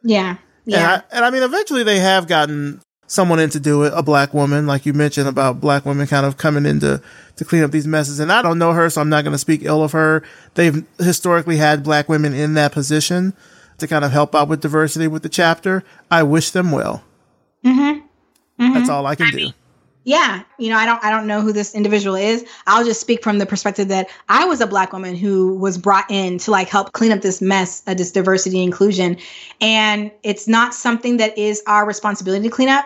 Yeah. Yeah. And I, and I mean, eventually they have gotten someone in to do it, a black woman, like you mentioned about black women kind of coming in to, to clean up these messes. And I don't know her, so I'm not going to speak ill of her. They've historically had black women in that position to kind of help out with diversity with the chapter. I wish them well. Mm-hmm. Mm-hmm. That's all I can do yeah you know i don't i don't know who this individual is. I'll just speak from the perspective that i was a black woman who was brought in to like help clean up this mess of this diversity inclusion. And it's not something that is our responsibility to clean up.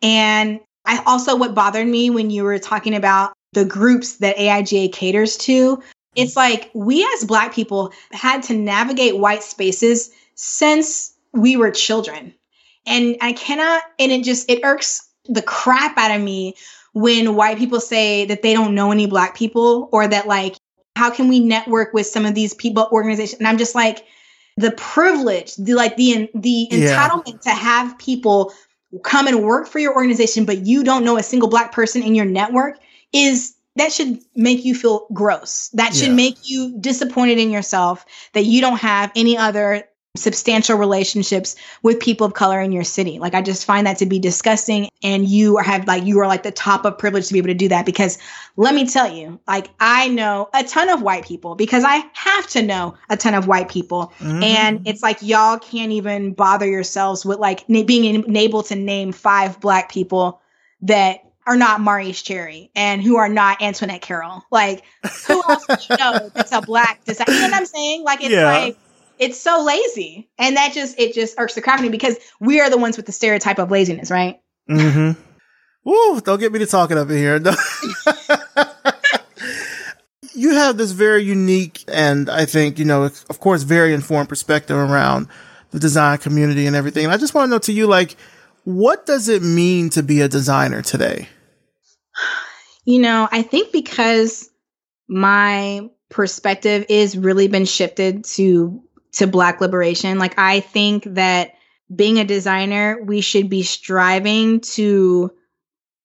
And i also what bothered me when you were talking about the groups that aiga caters to it's like we as black people had to navigate white spaces since we were children. And i cannot and it just it irks the crap out of me when white people say that they don't know any black people or that like How can we network with some of these people, organizations? And I'm just like, the privilege, the like the the Yeah. entitlement to have people come and work for your organization, but you don't know a single black person in your network is that should make you feel gross. That should Yeah. make you disappointed in yourself that you don't have any other substantial relationships with people of color in your city. Like I just find that to be disgusting and you are have like you are like the top of privilege to be able to do that because let me tell you, like I know a ton of white people because I have to know a ton of white people Mhm. and it's like y'all can't even bother yourselves with like na- being able to name five black people that are not Maurice Cherry and who are not Antoinette Carroll. Like who else do you know that's a black designer? You know what I'm saying? Like it's Yeah. like it's so lazy. And that just it just irks the crap out of me because we are the ones with the stereotype of laziness, right? Mm-hmm. Woo, don't get me to talking up in here. you have this very unique and I think, you know, of course, very informed perspective around the design community and everything. And I just want to know to you, like, what does it mean to be a designer today? You know, I think because my perspective is really been shifted to to black liberation, like I think that being a designer, we should be striving to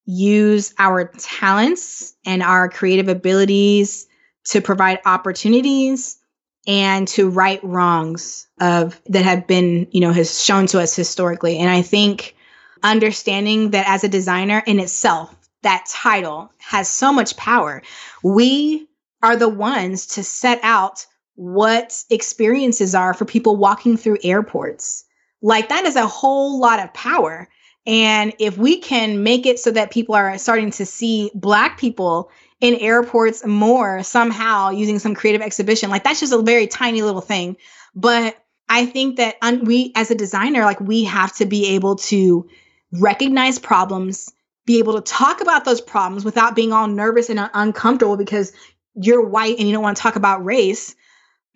use our talents and our creative abilities to provide opportunities and to right wrongs of that have been, you know, has shown to us historically. And I think understanding that as a designer in itself, that title has so much power. We are the ones to set out what experiences are for people walking through airports. Like that is a whole lot of power. And if we can make it so that people are starting to see Black people in airports more somehow using some creative exhibition, like that's just a very tiny little thing. But I think that un- we, as a designer, like we have to be able to recognize problems, be able to talk about those problems without being all nervous and un- uncomfortable because you're white and you don't want to talk about race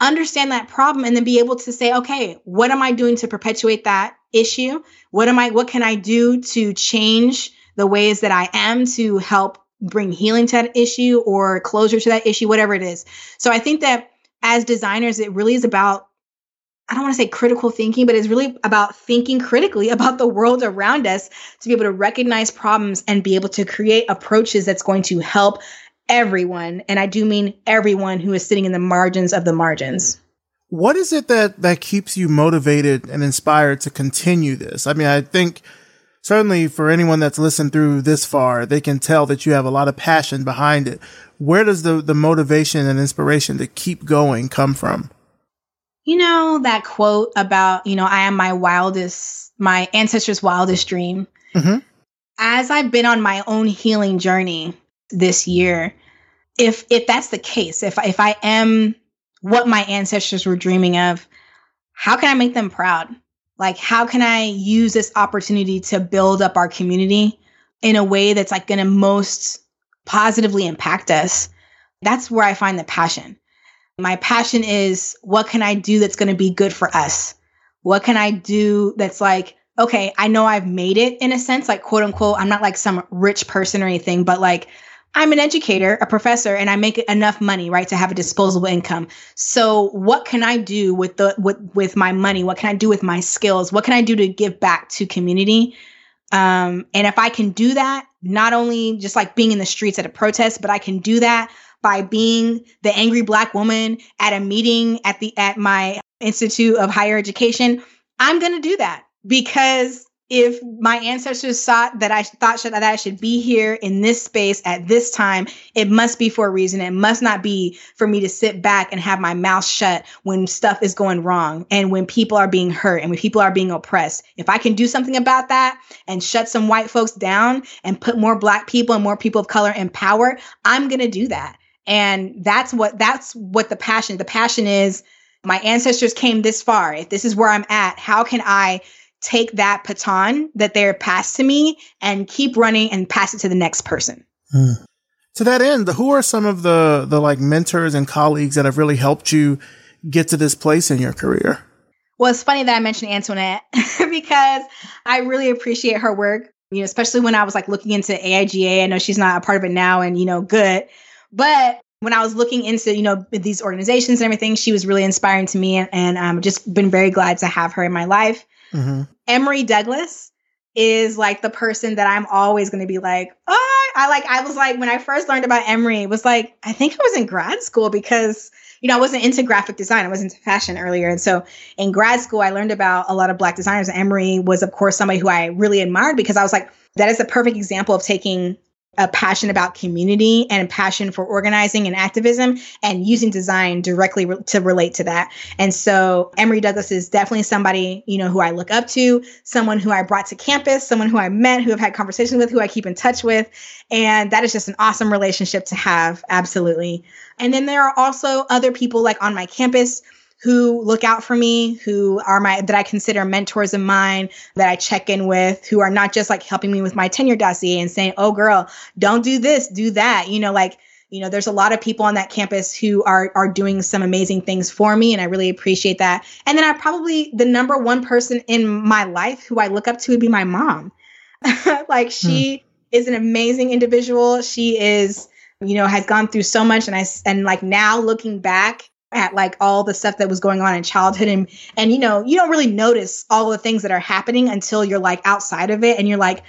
understand that problem and then be able to say okay what am i doing to perpetuate that issue? What am i what can i do to change the ways that i am to help bring healing to that issue or closure to that issue whatever it is? So i think that as designers it really is about I don't want to say critical thinking, but it's really about thinking critically about the world around us to be able to recognize problems and be able to create approaches that's going to help everyone. And I do mean everyone who is sitting in the margins of the margins. What is it that that keeps you motivated and inspired to continue this? I mean, I think certainly for anyone that's listened through this far, they can tell that you have a lot of passion behind it. Where does the the motivation and inspiration to keep going come from? You know, that quote about, you know, I am my wildest, my ancestors' wildest dream. Mhm. As I've been on my own healing journey this year, if if that's the case, if if I am what my ancestors were dreaming of, how can I make them proud? Like, how can I use this opportunity to build up our community in a way that's like going to most positively impact us? That's where I find the passion. My passion is what can I do that's going to be good for us? What can I do that's like, okay, I know I've made it in a sense, like quote unquote, I'm not like some rich person or anything, but like I'm an educator, a professor, and I make enough money, right, to have a disposable income. So what can I do with the with with my money? What can I do with my skills? What can I do to give back to community? Um, and if I can do that, not only just like being in the streets at a protest, but I can do that by being the angry black woman at a meeting at the at my institute of higher education, I'm going to do that because if my ancestors thought that I thought should, that I should be here in this space at this time, it must be for a reason. It must not be for me to sit back and have my mouth shut when stuff is going wrong and when people are being hurt and when people are being oppressed. If I can do something about that and shut some white folks down and put more black people and more people of color in power, I'm going to do that. And that's what that's what the passion. The passion is my ancestors came this far. If this is where I'm at, how can I take that baton that they're passed to me and keep running and pass it to the next person? To that end, who are some of the the like mentors and colleagues that have really helped you get to this place in your career? Well, it's funny that I mentioned Antoinette because I really appreciate her work, you know, especially when I was like looking into AIGA. I know she's not a part of it now and, you know, good. But when I was looking into, you know, these organizations and everything, she was really inspiring to me and i um, just been very glad to have her in my life. Mm-hmm. Emory Douglas is like the person that I'm always going to be like, oh, I like, I was like, when I first learned about Emory, it was like, I think I was in grad school because, you know, I wasn't into graphic design. I was into fashion earlier. And so in grad school, I learned about a lot of Black designers. Emory was, of course, somebody who I really admired because I was like, that is a perfect example of taking a passion about community and a passion for organizing and activism and using design directly re- to relate to that. And so Emory Douglas is definitely somebody, you know, who I look up to, someone who I brought to campus, someone who I met, who I've had conversations with, who I keep in touch with. And that is just an awesome relationship to have. Absolutely. And then there are also other people like on my campus who look out for me, who are my that I consider mentors of mine, that I check in with, who are not just like helping me with my tenure dossier and saying, "Oh girl, don't do this, do that." You know, like you know, there's a lot of people on that campus who are are doing some amazing things for me and I really appreciate that. And then I probably the number one person in my life who I look up to would be my mom. like she hmm. is an amazing individual. She is you know has gone through so much and I and like now looking back at like all the stuff that was going on in childhood and and you know you don't really notice all the things that are happening until you're like outside of it and you're like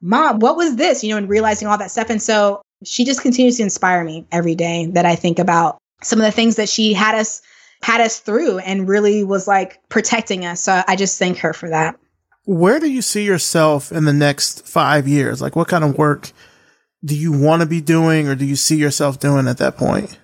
mom what was this? you know and realizing all that stuff. And so she just continues to inspire me every day that i think about some of the things that she had us had us through and really was like protecting us. So i just thank her for that. Where do you see yourself in the next five years? Like what kind of work do you want to be doing or do you see yourself doing at that point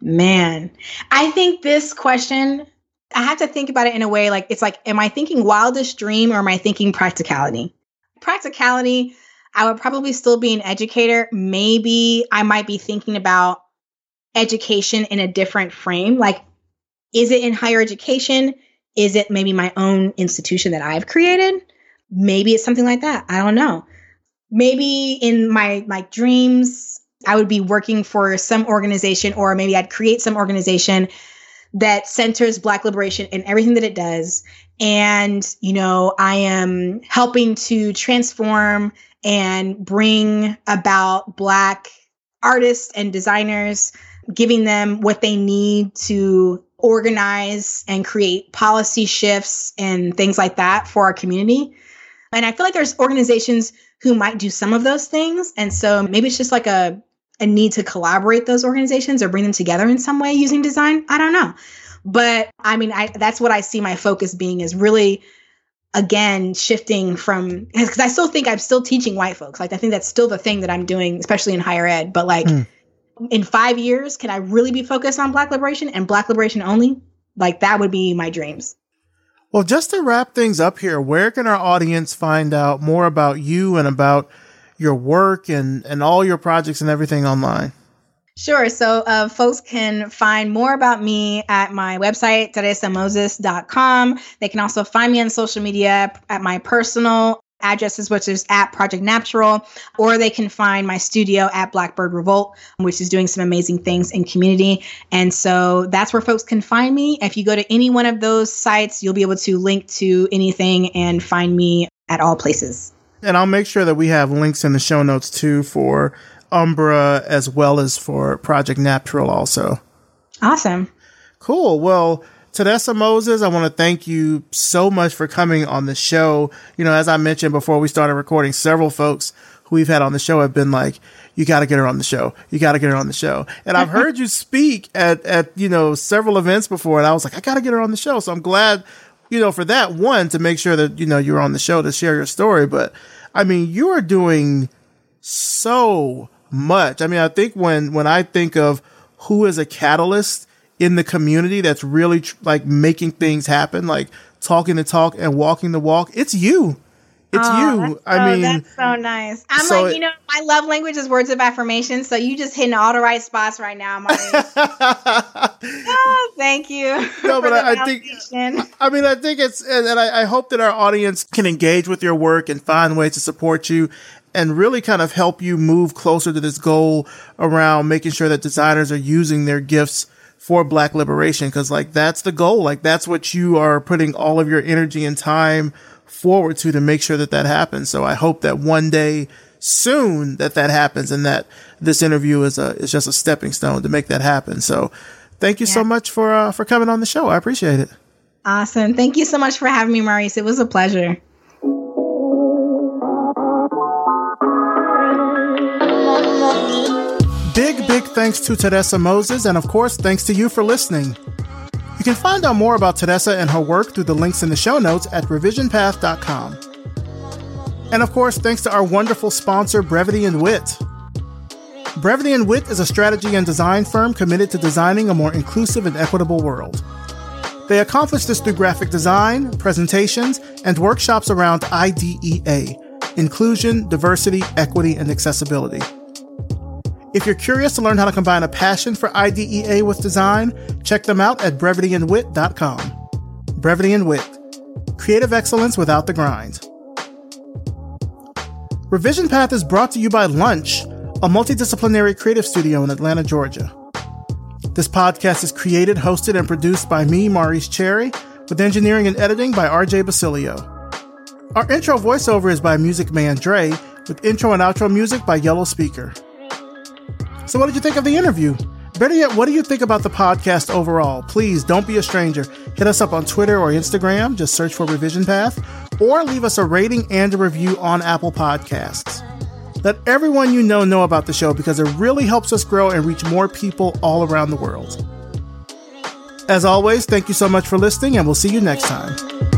Man, I think this question, I have to think about it in a way like it's like, am I thinking wildest dream or am I thinking practicality? Practicality, I would probably still be an educator. Maybe I might be thinking about education in a different frame. Like, is it in higher education? Is it maybe my own institution that I've created? Maybe it's something like that. I don't know. Maybe in my my dreams, I would be working for some organization, or maybe I'd create some organization that centers Black liberation in everything that it does. And, you know, I am helping to transform and bring about Black artists and designers, giving them what they need to organize and create policy shifts and things like that for our community. And I feel like there's organizations who might do some of those things. And so maybe it's just like a a need to collaborate those organizations or bring them together in some way using design. I don't know. But I mean, I that's what I see my focus being is really again shifting from because I still think I'm still teaching white folks. Like I think that's still the thing that I'm doing, especially in higher ed. But like mm. in five years, can I really be focused on black liberation and black liberation only? Like that would be my dreams. Well, just to wrap things up here, where can our audience find out more about you and about your work and, and all your projects and everything online? Sure. So uh, folks can find more about me at my website, terresamoses.com. They can also find me on social media at my personal addresses, which is at Project Natural, or they can find my studio at Blackbird Revolt, which is doing some amazing things in community. And so that's where folks can find me. If you go to any one of those sites, you'll be able to link to anything and find me at all places. And I'll make sure that we have links in the show notes too for Umbra as well as for Project Natural also. Awesome. Cool. Well, Terresa Moses, I want to thank you so much for coming on the show. You know, as I mentioned before we started recording, several folks who we've had on the show have been like, you got to get her on the show. You got to get her on the show. And I've heard you speak at, at, you know, several events before. And I was like, I got to get her on the show. So I'm glad you know, for that one to make sure that, you know, you're on the show to share your story. But I mean, you are doing so much. I mean, I think when, when I think of who is a catalyst in the community that's really tr- like making things happen, like talking the talk and walking the walk, it's you. It's oh, you. I so, mean, that's so nice. I'm so like, you know, my love language is words of affirmation. So you just hitting all the right spots right now, Marty. oh, thank you. No, but I, I think, I mean, I think it's, and, and I, I hope that our audience can engage with your work and find ways to support you and really kind of help you move closer to this goal around making sure that designers are using their gifts for black liberation. Cause like that's the goal. Like that's what you are putting all of your energy and time forward to to make sure that that happens. So I hope that one day soon that that happens and that this interview is a is just a stepping stone to make that happen. So thank you yeah. so much for uh, for coming on the show. I appreciate it. Awesome. Thank you so much for having me, Maurice. It was a pleasure. Big, big thanks to Terresa Moses, and of course, thanks to you for listening. You can find out more about Terresa and her work through the links in the show notes at revisionpath.com. And of course, thanks to our wonderful sponsor, Brevity and Wit. Brevity and Wit is a strategy and design firm committed to designing a more inclusive and equitable world. They accomplish this through graphic design, presentations, and workshops around IDEA inclusion, diversity, equity, and accessibility. If you're curious to learn how to combine a passion for IDEA with design, check them out at brevityandwit.com. Brevity and Wit Creative excellence without the grind. Revision Path is brought to you by Lunch, a multidisciplinary creative studio in Atlanta, Georgia. This podcast is created, hosted, and produced by me, Maurice Cherry, with engineering and editing by RJ Basilio. Our intro voiceover is by Music Man Dre, with intro and outro music by Yellow Speaker. So, what did you think of the interview? Better yet, what do you think about the podcast overall? Please don't be a stranger. Hit us up on Twitter or Instagram, just search for Revision Path, or leave us a rating and a review on Apple Podcasts. Let everyone you know know about the show because it really helps us grow and reach more people all around the world. As always, thank you so much for listening, and we'll see you next time.